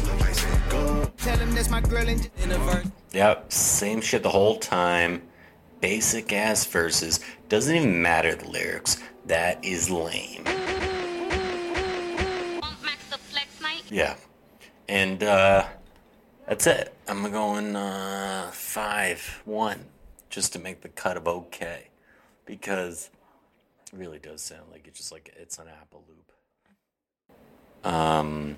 Tell him that's my girl in in a verse. Yep, same shit the whole time. Basic ass verses. Doesn't even matter the lyrics. That is lame. Yeah. And uh that's it. I'm going uh five one just to make the cut of okay. Because it really does sound like it's just like it's an Apple loop. Um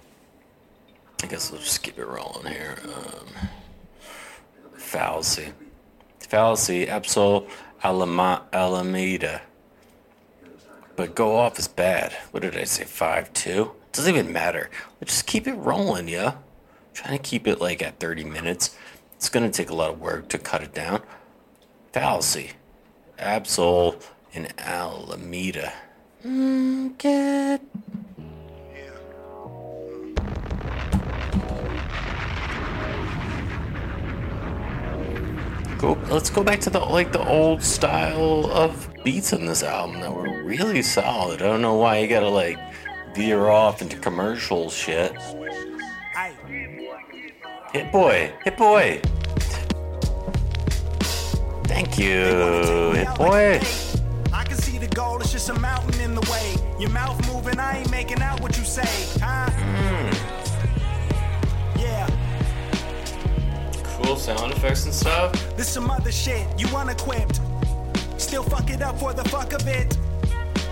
I guess we'll just keep it rolling here. Um fallacy. Fallacy, Ab-Soul Alama, Alemeda. But go off is bad. What did I say? 5 2? Doesn't even matter. Just keep it rolling, yeah? trying to keep it like at 30 minutes. It's to take a lot of work to cut it down. Fallacy. Ab-Soul in Alemeda. Mm, get. Go, let's go back to the like the old style of beats on this album that were really solid. I don't know why you gotta like veer off into commercial shit. Hit boy, Hit Boy. Thank you, Hit Boy. I can see the goal, it's just a mountain in the way. Your mouth moving, I ain't making out what you say, huh? Yeah, Cool sound effects and stuff. this some other shit, you unequipped. Still fuck it up for the fuck of it.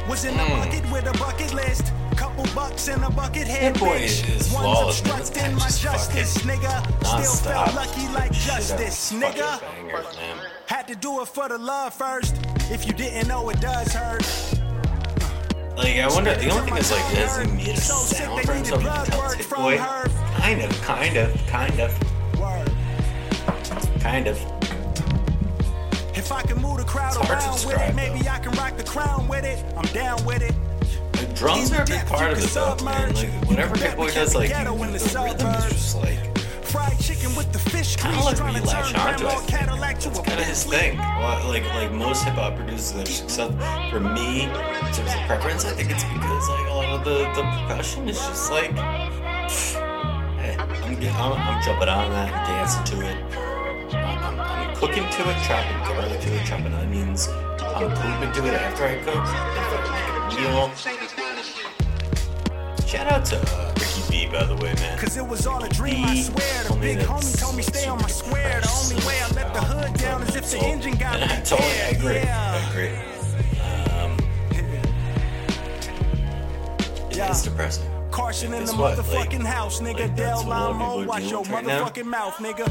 Was in the Mm. bucket with a bucket list. Couple bucks in a bucket head, Hit Boy bitch. is One's flawless, man. This obstructing guy my just justice, nigga. Still felt lucky like justice, nigga. bangers, man. Had to do it for the love first. If you didn't know, it does hurt. Like I wonder. The only thing is like, has he made a sound for himself? You can tell it's Boy. Kind of, kind of, kind of, kind of. If I can move the crowd It's hard to around with it, maybe I can rock the crown with it. I'm down with it. The drums are a big part of it though, man. Like whenever Hit Boy does like the rhythm is just like Fried chicken with the fish kind of like when you latch onto it. It's kind of his thing. Well, like like most hip hop producers that are successful. For me, in terms of preference, I think it's because like a lot of the the percussion is just like. Hey, I'm, get- I'm, I'm jumping on that, dancing to it. I'm, I'm, I'm cooking to it, chopping garlic to it, chopping onions. I'm pooping to it after I cook. If I'm making a meal. Shout out to uh, Ricky B, by the way, man. Cause it was all a dream, I swear. The big homie told me stay on my square. The only way I let the hood down is if the engine got me. totally I agree. I agree. Um, yeah, it's depressing. Carson in the Guess what? Like, motherfucking house, nigga. like, Del what a lot of Lamo, watch your dealing with now. motherfucking mouth, nigga.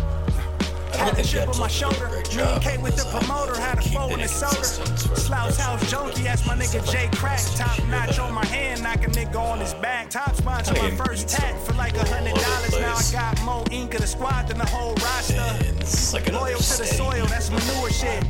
I Had the chip on my shoulder. Me and K with the promoter had a to keep fold it in the soda. as far as Slouch House. Junkie, asked my nigga Jay Crack. Top notch on my hand, knock a nigga on his back. Top sponsor, my first tat for like a hundred dollars. Now I got more ink of the squad than the whole roster. And this is like Loyal to the soil, that's manure shit.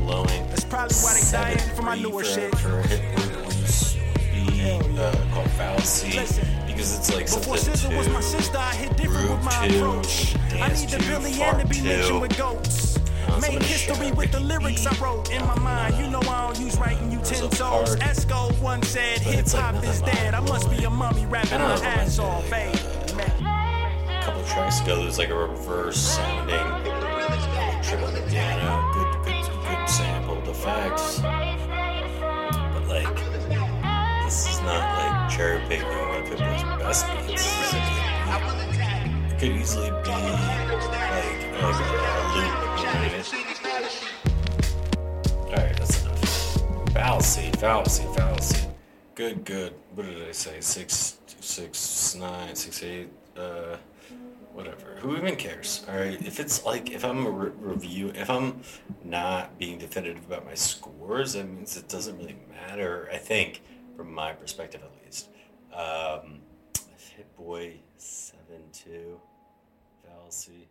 That's probably why they dying for my newer shit. For Hit Boy used to uh, called Fallacy because it's like Before something was my sister, I hit different with my approach. I need the to, Billy and to be mentioned with goats. Make history with the lyrics I wrote in my mind. You know I don't use writing utensils. Esco once said hip it's like hop is dead. I must be a mummy rapping my ass off. Hey, a couple tracks ago, there's like a reverse sounding trip on the piano, good, good, good sampled effects. But like, this is not like cherry picking one of Pitbull's best beats. It could easily be like, like a loop. Alright, that's enough. Fallacy, fallacy, fallacy. Good, good. What did I say? Six, six, nine, six, eight. Uh, whatever. Who even cares? All right. If it's like if I'm a re- review, if I'm not being definitive about my scores, that means it doesn't really matter. I think, from my perspective at least. Um, Hit Boy seven two, fallacy.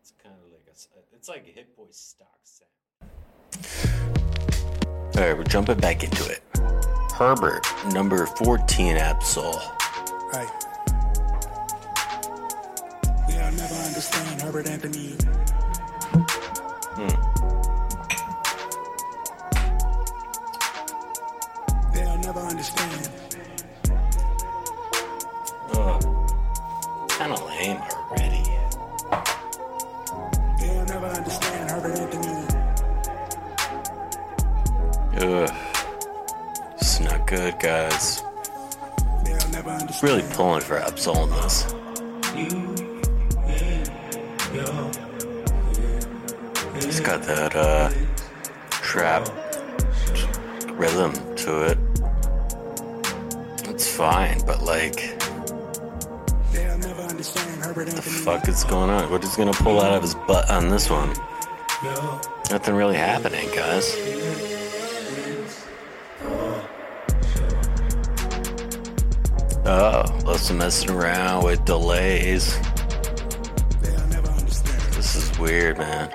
It's kind of like a. s- It's like a Hit Boy stock sound. All right, we're jumping back into it. Herbert, number fourteen, Ab-Soul. Hey. They'll never understand Herbert Anthony. They'll never understand. Kind of lame already. They'll never understand Herbert Anthony. Ugh. It's not good, guys. They'll never understand. Really pulling for Ab-Soul in this. It's got that uh, trap rhythm to it. It's fine, but like, the fuck is going on? What is gonna pull out of his butt on this one? Nothing really happening, guys. Oh, lots of messing around with delays. This is weird, man.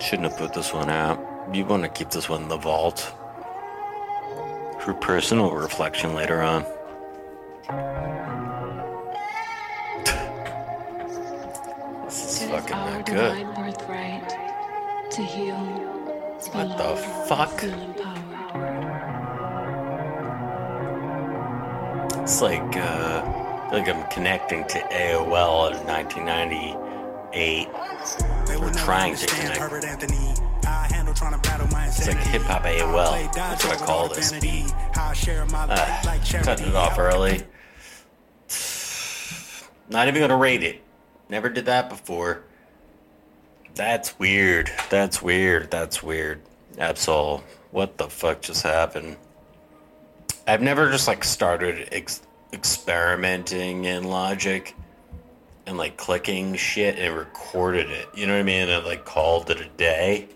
Shouldn't have put this one out. You want to keep this one in the vault for personal reflection later on. Fucking our not good. divine birthright to heal. What the fuck? It's like uh, I feel like I'm connecting to AOL in 1998. We're trying to connect. Herbert Anthony. I handle trying to battle my It's like insanity. hip hop AOL. That's what I call this beat. How I share my life Uh, like cutting it off early. Not even gonna rate it. Never did that before. That's weird. That's weird. That's weird. Ab-Soul. What the fuck just happened? I've never just like started ex- experimenting in Logic and like clicking shit and recorded it. You know what I mean? And like called it a day.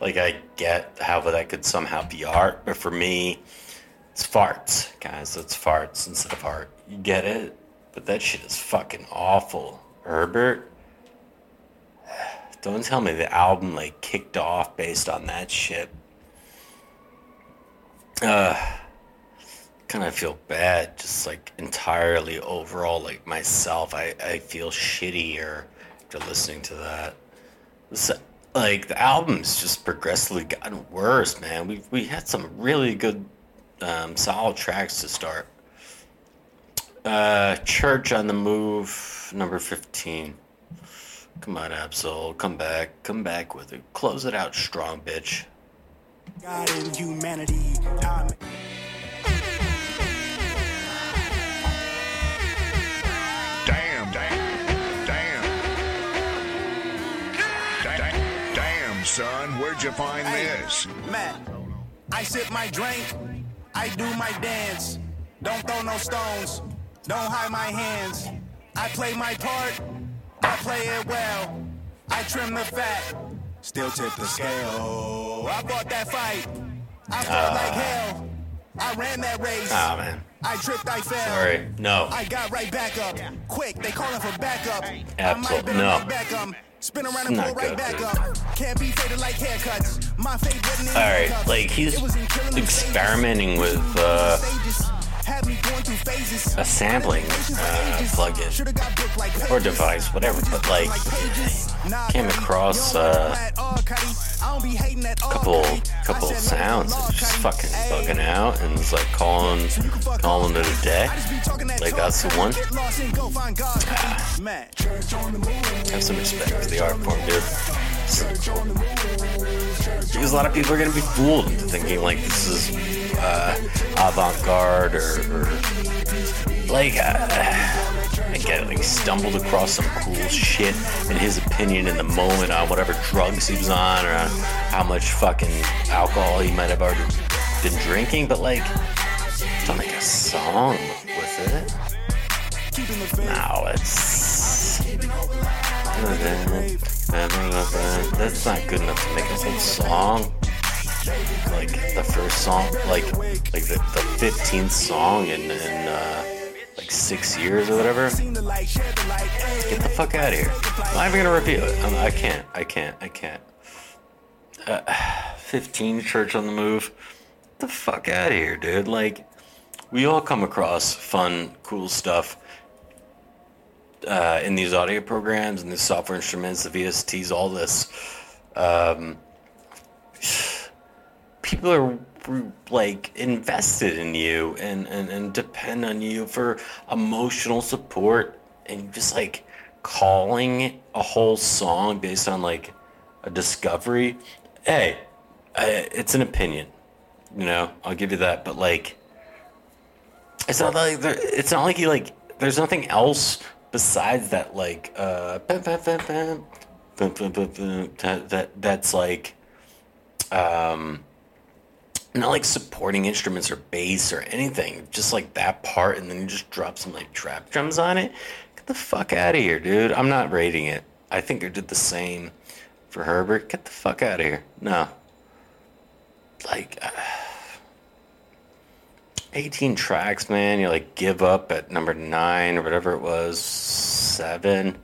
Like I get how that could somehow be art, but for me, it's farts, guys. It's farts instead of art. You get it? But that shit is fucking awful. Herbert, don't tell me the album like kicked off based on that shit. Uh, kind of feel bad, just like entirely overall, like myself. I I feel shittier after listening to that. Like the album's just progressively gotten worse, man. We we had some really good, um, solid tracks to start. Uh, Church on the Move, number fifteen. Come on, Ab-Soul, come back, come back with it. Close it out strong, bitch. God in humanity. How I Damn, damn, damn. Damn, damn, son, where'd you find this? Matt, I sip my drink, I do my dance. Don't throw no stones, don't hide my hands. I play my part, I play it well. I trim the fat, still tip the scale. I fought that fight, I fought like hell. I ran that race. Ah, man. I tripped, I fell. Sorry, no. I got right back up. Quick, they calling for backup. I might Ab-Soul- been no. right back up. Spin around and pull right back up. Can't be faded like haircuts. My fate All right, like he's It was in killing them experimenting with uh, a sampling uh, plugin or device, whatever. But like, came across uh, a couple couple sounds that just fucking bugging out, and it's like calling calling it a day. Like that's the one. Ah, have some respect for the art form, dude. Because a lot of people are gonna be fooled into thinking like this is uh, avant-garde or, or like uh, I get. Like stumbled across some cool shit in his opinion in the moment on whatever drugs he was on or on how much fucking alcohol he might have already been drinking. But like, don't make a song with it. No, it's That's not good enough to make a whole song. Like the first song, like like the, the 15th song in, in uh, like six years or whatever. Get the fuck out of here. I'm not even gonna review it. I'm, I can't. I can't. I can't. Uh, 15 Church on the Move. Get the fuck out of here, dude. Like, we all come across fun, cool stuff uh, in these audio programs and these software instruments, the VSTs, all this. Um, people are like invested in you and, and, and depend on you for emotional support and just like calling a whole song based on like a discovery. Hey I, it's an opinion you know i'll give you that but like it's not like there, it's not like you like there's nothing else besides that like uh that that's like um not like supporting instruments or bass or anything just like that part and then you just drop some like trap drums on it get the fuck out of here dude i'm not rating it i think i did the same for herbert get the fuck out of here no like uh, 18 tracks, man. You like give up at number nine or whatever it was, seven.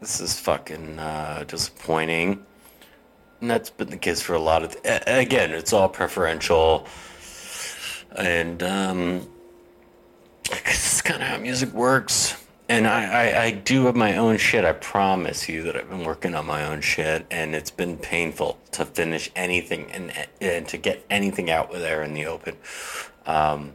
This is fucking uh, disappointing. And that's been the case for a lot of. Th- again, it's all preferential, and um, it's kind of how music works. And I, I, I do have my own shit. I promise you that I've been working on my own shit, and it's been painful to finish anything and and to get anything out there in the open. Um,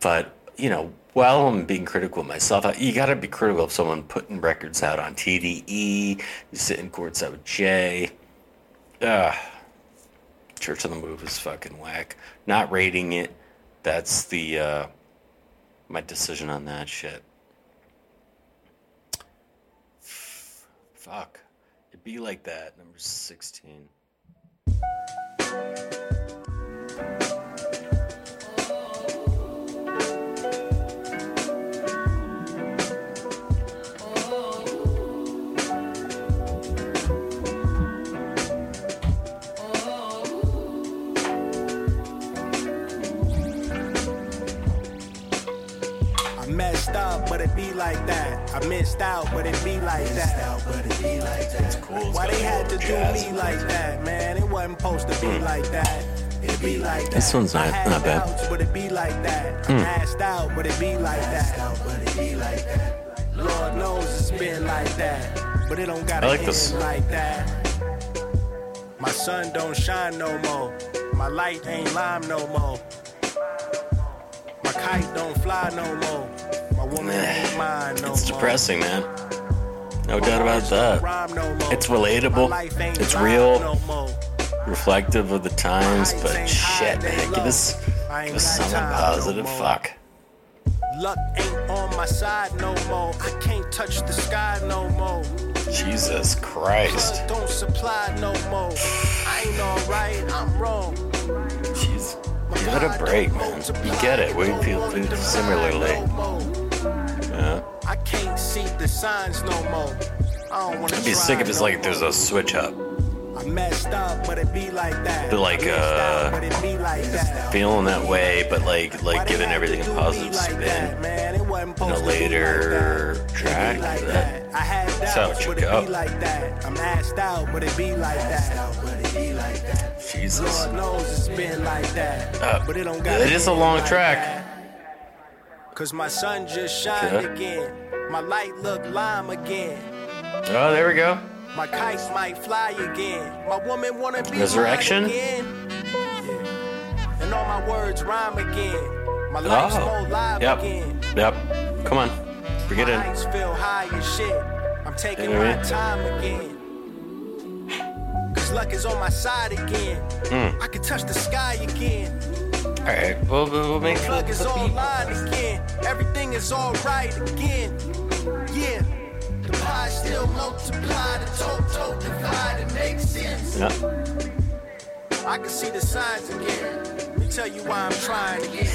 but you know, while I'm being critical of myself, you got to be critical of someone putting records out on TDE. You sit in courts out with Jay. Ugh. Church on the Move is fucking whack. Not rating it. That's the uh, my decision on that shit. Fuck. It'd be like that. Number 16. Be like that. I missed out, but it be like that. but it be like that. Why they had to do me like that, man? It wasn't supposed to be like that. It be like that. This one's not- not bad. doubts, but it be like that. I'm Hmm. asked out, but it be like that. but it be like that. Lord knows it's been like that, but it don't gotta I like this. like that. My sun don't shine no more. My light ain't lime no more. My kite don't fly no more. It's depressing, man. No doubt about that. Rhyme no more. It's relatable. It's real. Reflective of the times, but shit, man. Give us, give us something positive. Fuck. Luck ain't on my side no more. I can't touch the sky no more. Jesus Christ. Don't supply no more. I ain't alright, I'm wrong. Jeez. Give it a break, man. You get it. We feel feel similarly. Yeah. I can't see the signs no more. I don't wanna I'd be sick if it's no like there's a switch up. I messed up, but it be like that. But like, I messed out, uh, but it be like that. Feeling that way, but like like giving everything a positive spin Man, it wasn't in a supposed to be later track. like That, that. I had that's how it should go. be like that. I'm asked out, but it be like that. But it be like that. Jesus. Lord knows it's been like that. Uh, but it don't got it is a long track. Cause my sun just shined Okay. again. My light look lime again. Oh, there we go. My kites might fly again. My woman wanna be Resurrection? again. Yeah. And all my words rhyme again. My life's more Oh. live Yep. again. Yep. Come on. Forget it My nights feel high as shit. I'm taking You know what I my mean? time again. Cause luck is on my side again. Hmm. I can touch the sky again. All right. We'll, we'll make Plug is online again. Everything is alright again. Yeah. The pie still multiply, the total divide, it makes sense. Yeah. I can see the signs again. Let me tell you why I'm trying again.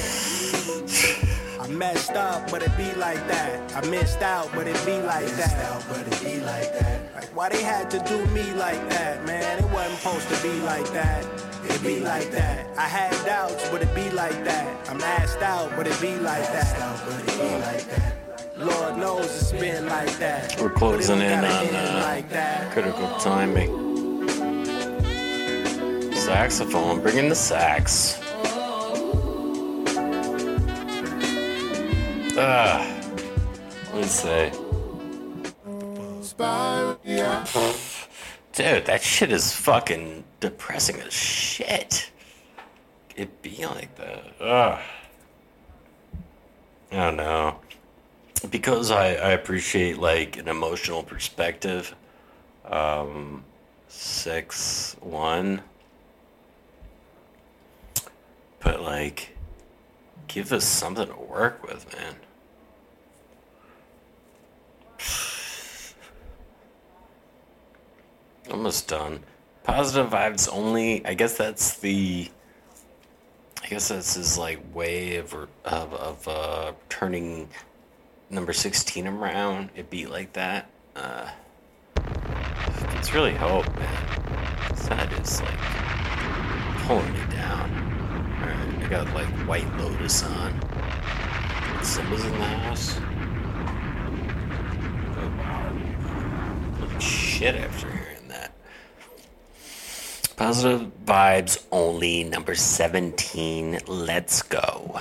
I I messed up, but it be like that. I missed out, but it be like that. but it be like that. Like why they had to do me like that, man? It wasn't supposed to be like that. It be like that. I had doubts, but it be like that. I'm asked out, but it be like that. But it be like that. Lord knows it's been like that. We're closing in on uh, like that. critical timing. Saxophone, bring in the sax. Ah, what did it say? Dude, that shit is fucking depressing as shit. It be like that. Ugh. I don't know. Because I, I appreciate like an emotional perspective. Um, six one. But like, give us something to work with, man. Almost done. Positive vibes only. I guess that's the. I guess that's his like way of of of uh, turning number sixteen around. It beat like that. Uh, it's really hope, man. That is like pulling me down. Alright, I got like White Lotus on. Simba's in the house. Oh wow! Holy shit after. Positive vibes only, number 17. Let's go.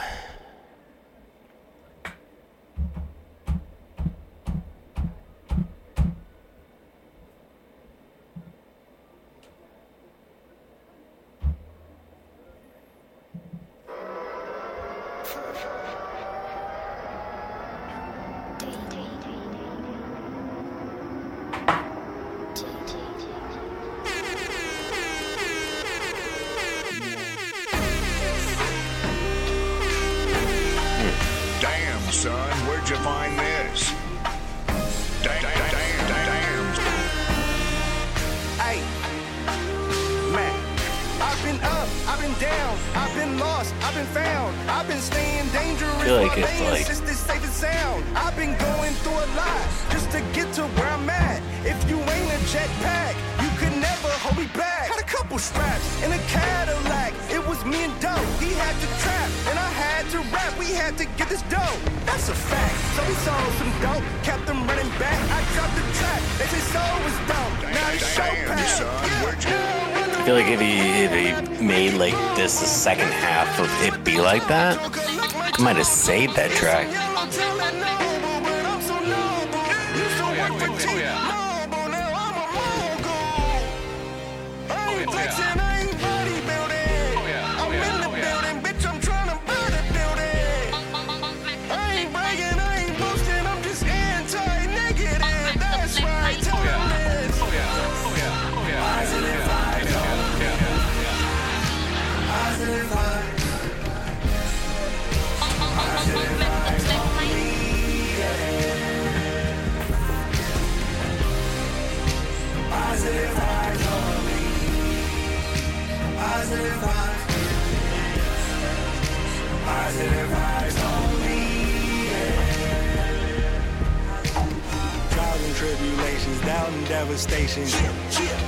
Doubt and devastation.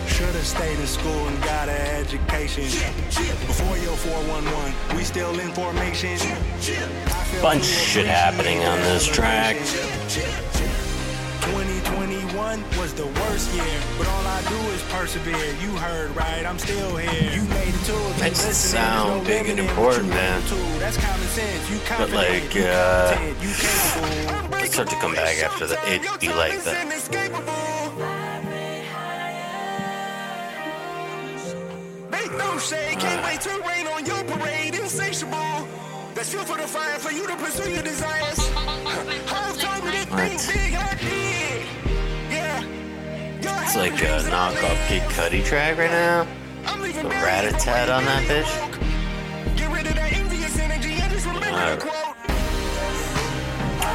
Should've stayed in school and got an education. Before your 411, we still in formation. Bunch of shit happening on this track. 2021 was the worst year, but all I do is persevere. You heard right, I'm still here. You made it to it. It sound big and important, man. That's common sense. You But like, uh, let's start to come back after the it be like that. Shade, can't wait to rain on your parade. Insatiable. That's fuel for the fire for you to pursue your desires. Hoes told me to think big, I did. Yeah. It's like a knockoff Kid Cudi track right now. The rat-a-tat on that bitch. Get rid of that envious energy and just remember Uh, the quote.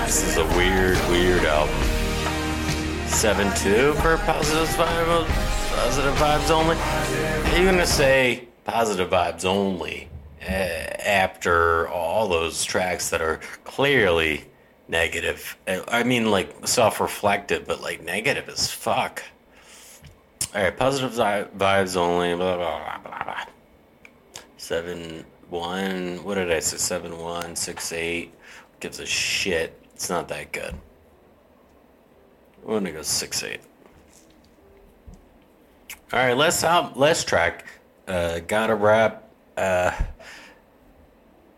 This is a weird, weird album. Seven two for positive vibes, positive vibes only. Are you gonna say positive vibes only uh, after all those tracks that are clearly negative. Uh, I mean, like self-reflective, but like negative as fuck. All right, positive vibes only. Blah blah blah blah. Seven one. What did I say? Seven one six eight. Gives a shit. It's not that good. I'm gonna go six eight. All right, let's out. Let's track. Uh, gotta rap. Uh,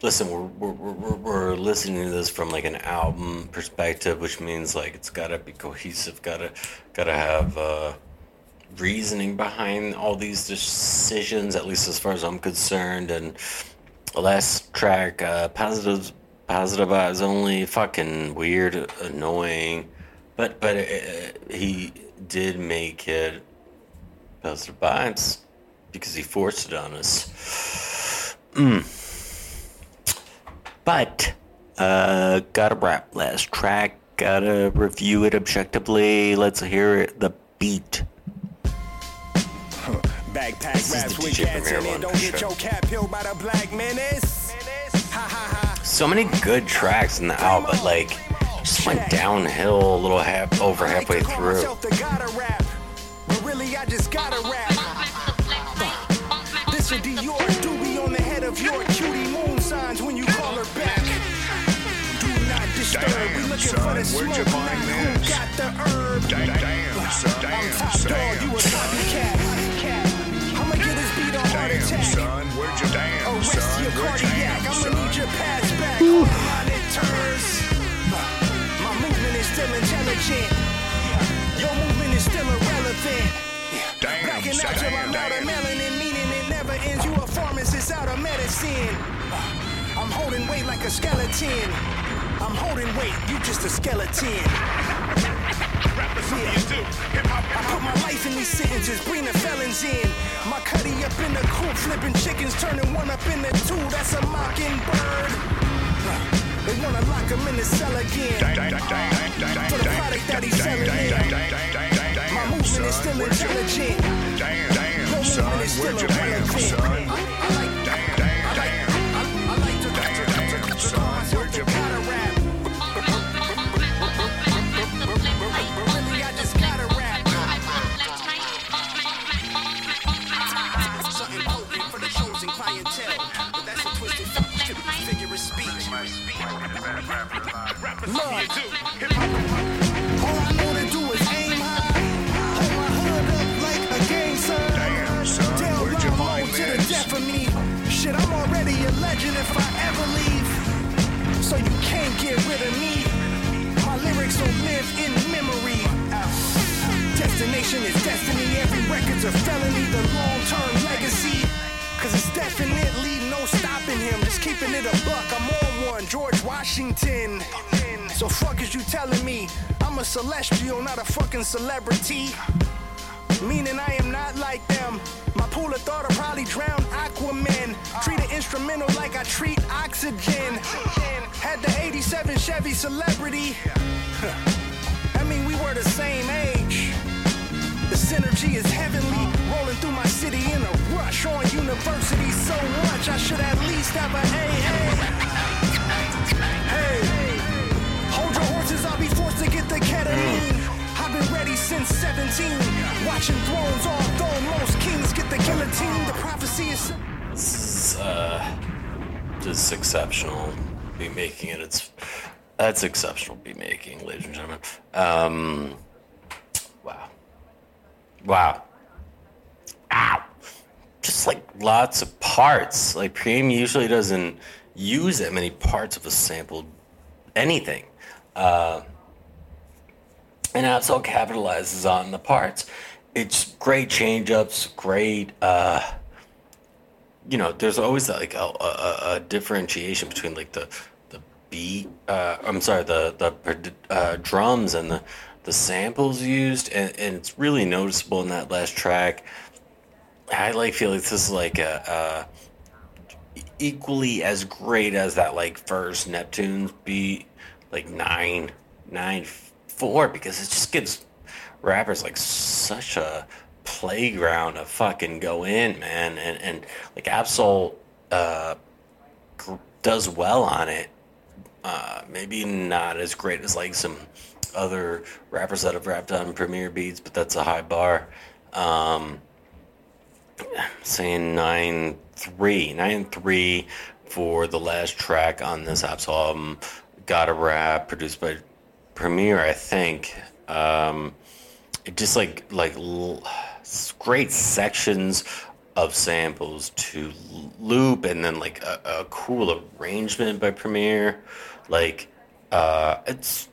listen, we're, we're, we're, we're listening to this from like an album perspective, which means like it's gotta be cohesive. Gotta gotta have uh, reasoning behind all these decisions. At least as far as I'm concerned. And last track, uh, positive positive vibes only. Fucking weird, annoying, but but uh, he did make it positive vibes because he forced it on us. Mm. But uh, gotta wrap last track. Gotta review it objectively. Let's hear it. The beat. Backpack This is raps with cats in it. Don't get your cat peeled by the black menace. Ha ha ha. So many good tracks in the album, but like just went downhill a little half over halfway through. The gotta rap, but really I just gotta rap. This a Dior doobie on the head of your cutie moon signs when you call her back. Do not disturb. we Damn, looking son, for the where'd smoke, you find not who this? got the herb. Damn, damn, son, I'm damn, top dog, you a son. copycat. I'ma get this beat on heart Damn, attack. son, where'd you damn, Arrest son, your where'd you cardiac. damn, I'ma son? need your pass back. Online it turns. My movement is still intelligent. Your movement is still irrelevant. Damn, Blacking son, out till I'm damn, out of damn. melanin, ends. You a pharmacist out of medicine. I'm holding weight like a skeleton. I'm holding weight, you just a skeleton. I put my life in these sentences, bring the felons in. My cutty up in the coop, flipping chickens, turning one up into two. That's a mockingbird. They wanna lock him in the cell again. For the product that he's selling in. My movement is still intelligent. Damn, damn, son, movement is still where'd you damn, irrelevant. son? Damn, damn, damn. Damn, damn, son, where'd you gotta rap. Of me. Shit, I'm already a legend if I ever leave. So you can't get rid of me. My lyrics will live in memory. Destination is destiny. Every record's a felony. The long-term legacy. Cause it's definitely no stopping him. Just keeping it a buck. I'm on one. George Washington. So fuck is you telling me? I'm a celestial, not a fucking celebrity. Meaning I am not like them. My pool of thought will probably drown Aquaman. Treat an instrumental like I treat oxygen. Had the 87 Chevy celebrity. I mean, we were the same age. The synergy is heavenly. Rolling through my city in a rush. On university so much, I should at least have a AA. Hey, hold your horses, I'll be forced to get the ketamine. Been ready since 17. Watching thrones thrown, most kings get the guillotine. The prophecy is. This is uh, just exceptional Be making, it. it's that's exceptional Be making, ladies and gentlemen. Um, wow, wow, ow! Just like lots of parts. Like Preem usually doesn't use that many parts of a sample anything. Uh, and Ab-Soul capitalizes on the parts. It's great change ups, great. Uh, you know, there's always like a, a, a differentiation between like the the beat. Uh, I'm sorry, the the uh, drums and the the samples used, and, and it's really noticeable in that last track. I like feel like this is like a, a equally as great as that like first Neptune's beat, like nine nine four, because it just gives rappers like such a playground to fucking go in, man. And and like Ab-Soul uh does well on it. Uh, maybe not as great as like some other rappers that have rapped on Premier Beats, but that's a high bar. Um, saying nine three, nine three for the last track on this Ab-Soul album. Got a rap produced by Premier, I think. Um, just like like l- great sections of samples to loop, and then like a, a cool arrangement by Premier. Like uh, it's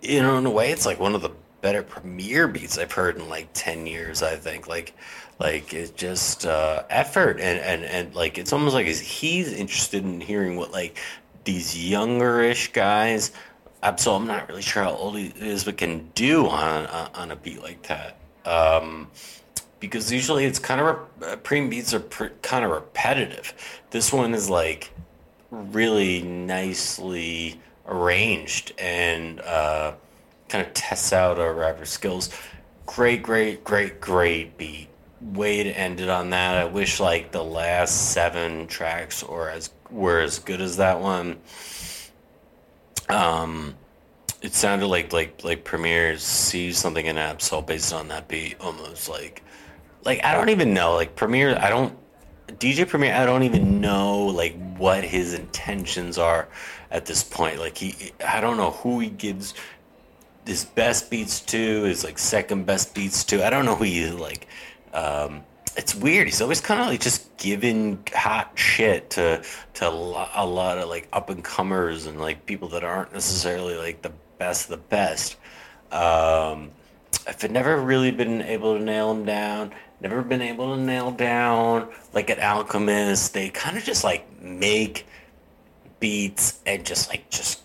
you know in a way it's like one of the better Premier beats I've heard in like ten years. I think like like it's just uh, effort and, and and like it's almost like he's interested in hearing what like these youngerish guys. I'm so I'm not really sure how old he is, but can do on on, on a beat like that. Um, because usually it's kind of uh, preem beats are pr- kind of repetitive. This one is like really nicely arranged and uh, kind of tests out our rapper skills. Great, great, great, great beat. Way to end it on that. I wish like the last seven tracks or as were as good as that one. Um, it sounded like like like Premier sees something in Ab-Soul based on that beat, almost like like I don't even know like Premier. I don't DJ Premier. I don't even know like what his intentions are at this point. Like he, I don't know who he gives his best beats to, his like second best beats to. I don't know who he like. Um, it's weird. He's always kind of like just giving hot shit to to a lot of like up and comers and like people that aren't necessarily like the best of the best. Um, I've never really been able to nail him down. Never been able to nail down like an Alchemist. They kind of just like make beats and just like just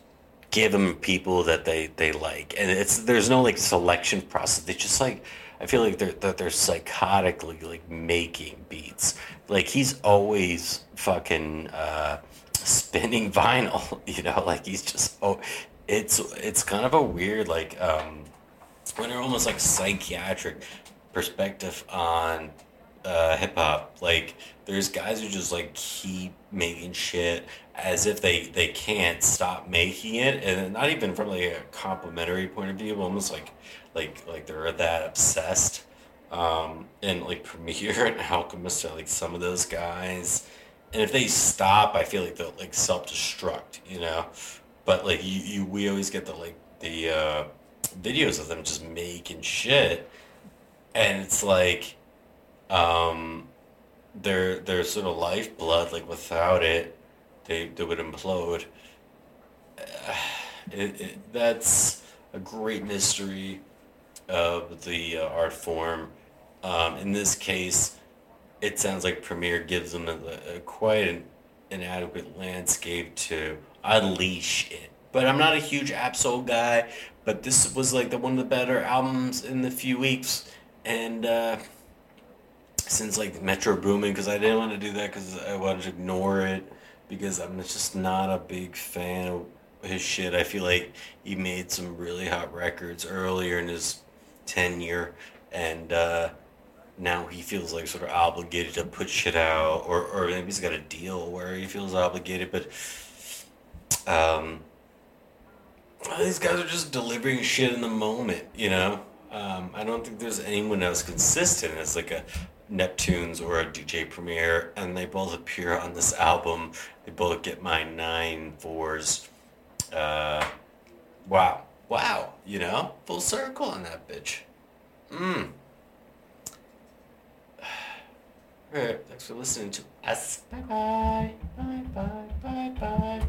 give them people that they they like, and it's there's no like selection process. They just like I feel like they're that they're psychotically like making beats. Like he's always fucking uh, spinning vinyl, you know. Like he's just oh, it's it's kind of a weird like um, when they're almost like psychiatric perspective on uh, hip hop. Like there's guys who just like keep making shit as if they they can't stop making it, and not even from like a complimentary point of view, almost like like like they're that obsessed. Um, and like Premier and Alchemist are like some of those guys. And if they stop, I feel like they'll like self destruct, you know. But like you, you, we always get the like the uh, videos of them just making shit, and it's like um, their their sort of lifeblood. Like without it, they they would implode. It, it, that's a great mystery of the uh, art form. Um, in this case, it sounds like Premier gives them a, a quite an inadequate landscape to unleash it. But I'm not a huge Ab-Soul guy, but this was like the one of the better albums in the few weeks, and uh, since like Metro Boomin, because I didn't want to do that because I wanted to ignore it because I'm just not a big fan of his shit. I feel like he made some really hot records earlier in his tenure, and uh, now he feels like sort of obligated to put shit out, or or maybe he's got a deal where he feels obligated, but um, these guys are just delivering shit in the moment, you know. Um, I don't think there's anyone else consistent as like a Neptunes or a DJ Premier, and they both appear on this album. They both get my nine fours. Uh, wow, wow, you know, full circle on that bitch. Mmm. Alright, thanks for listening to us. Bye bye. Bye bye. Bye bye.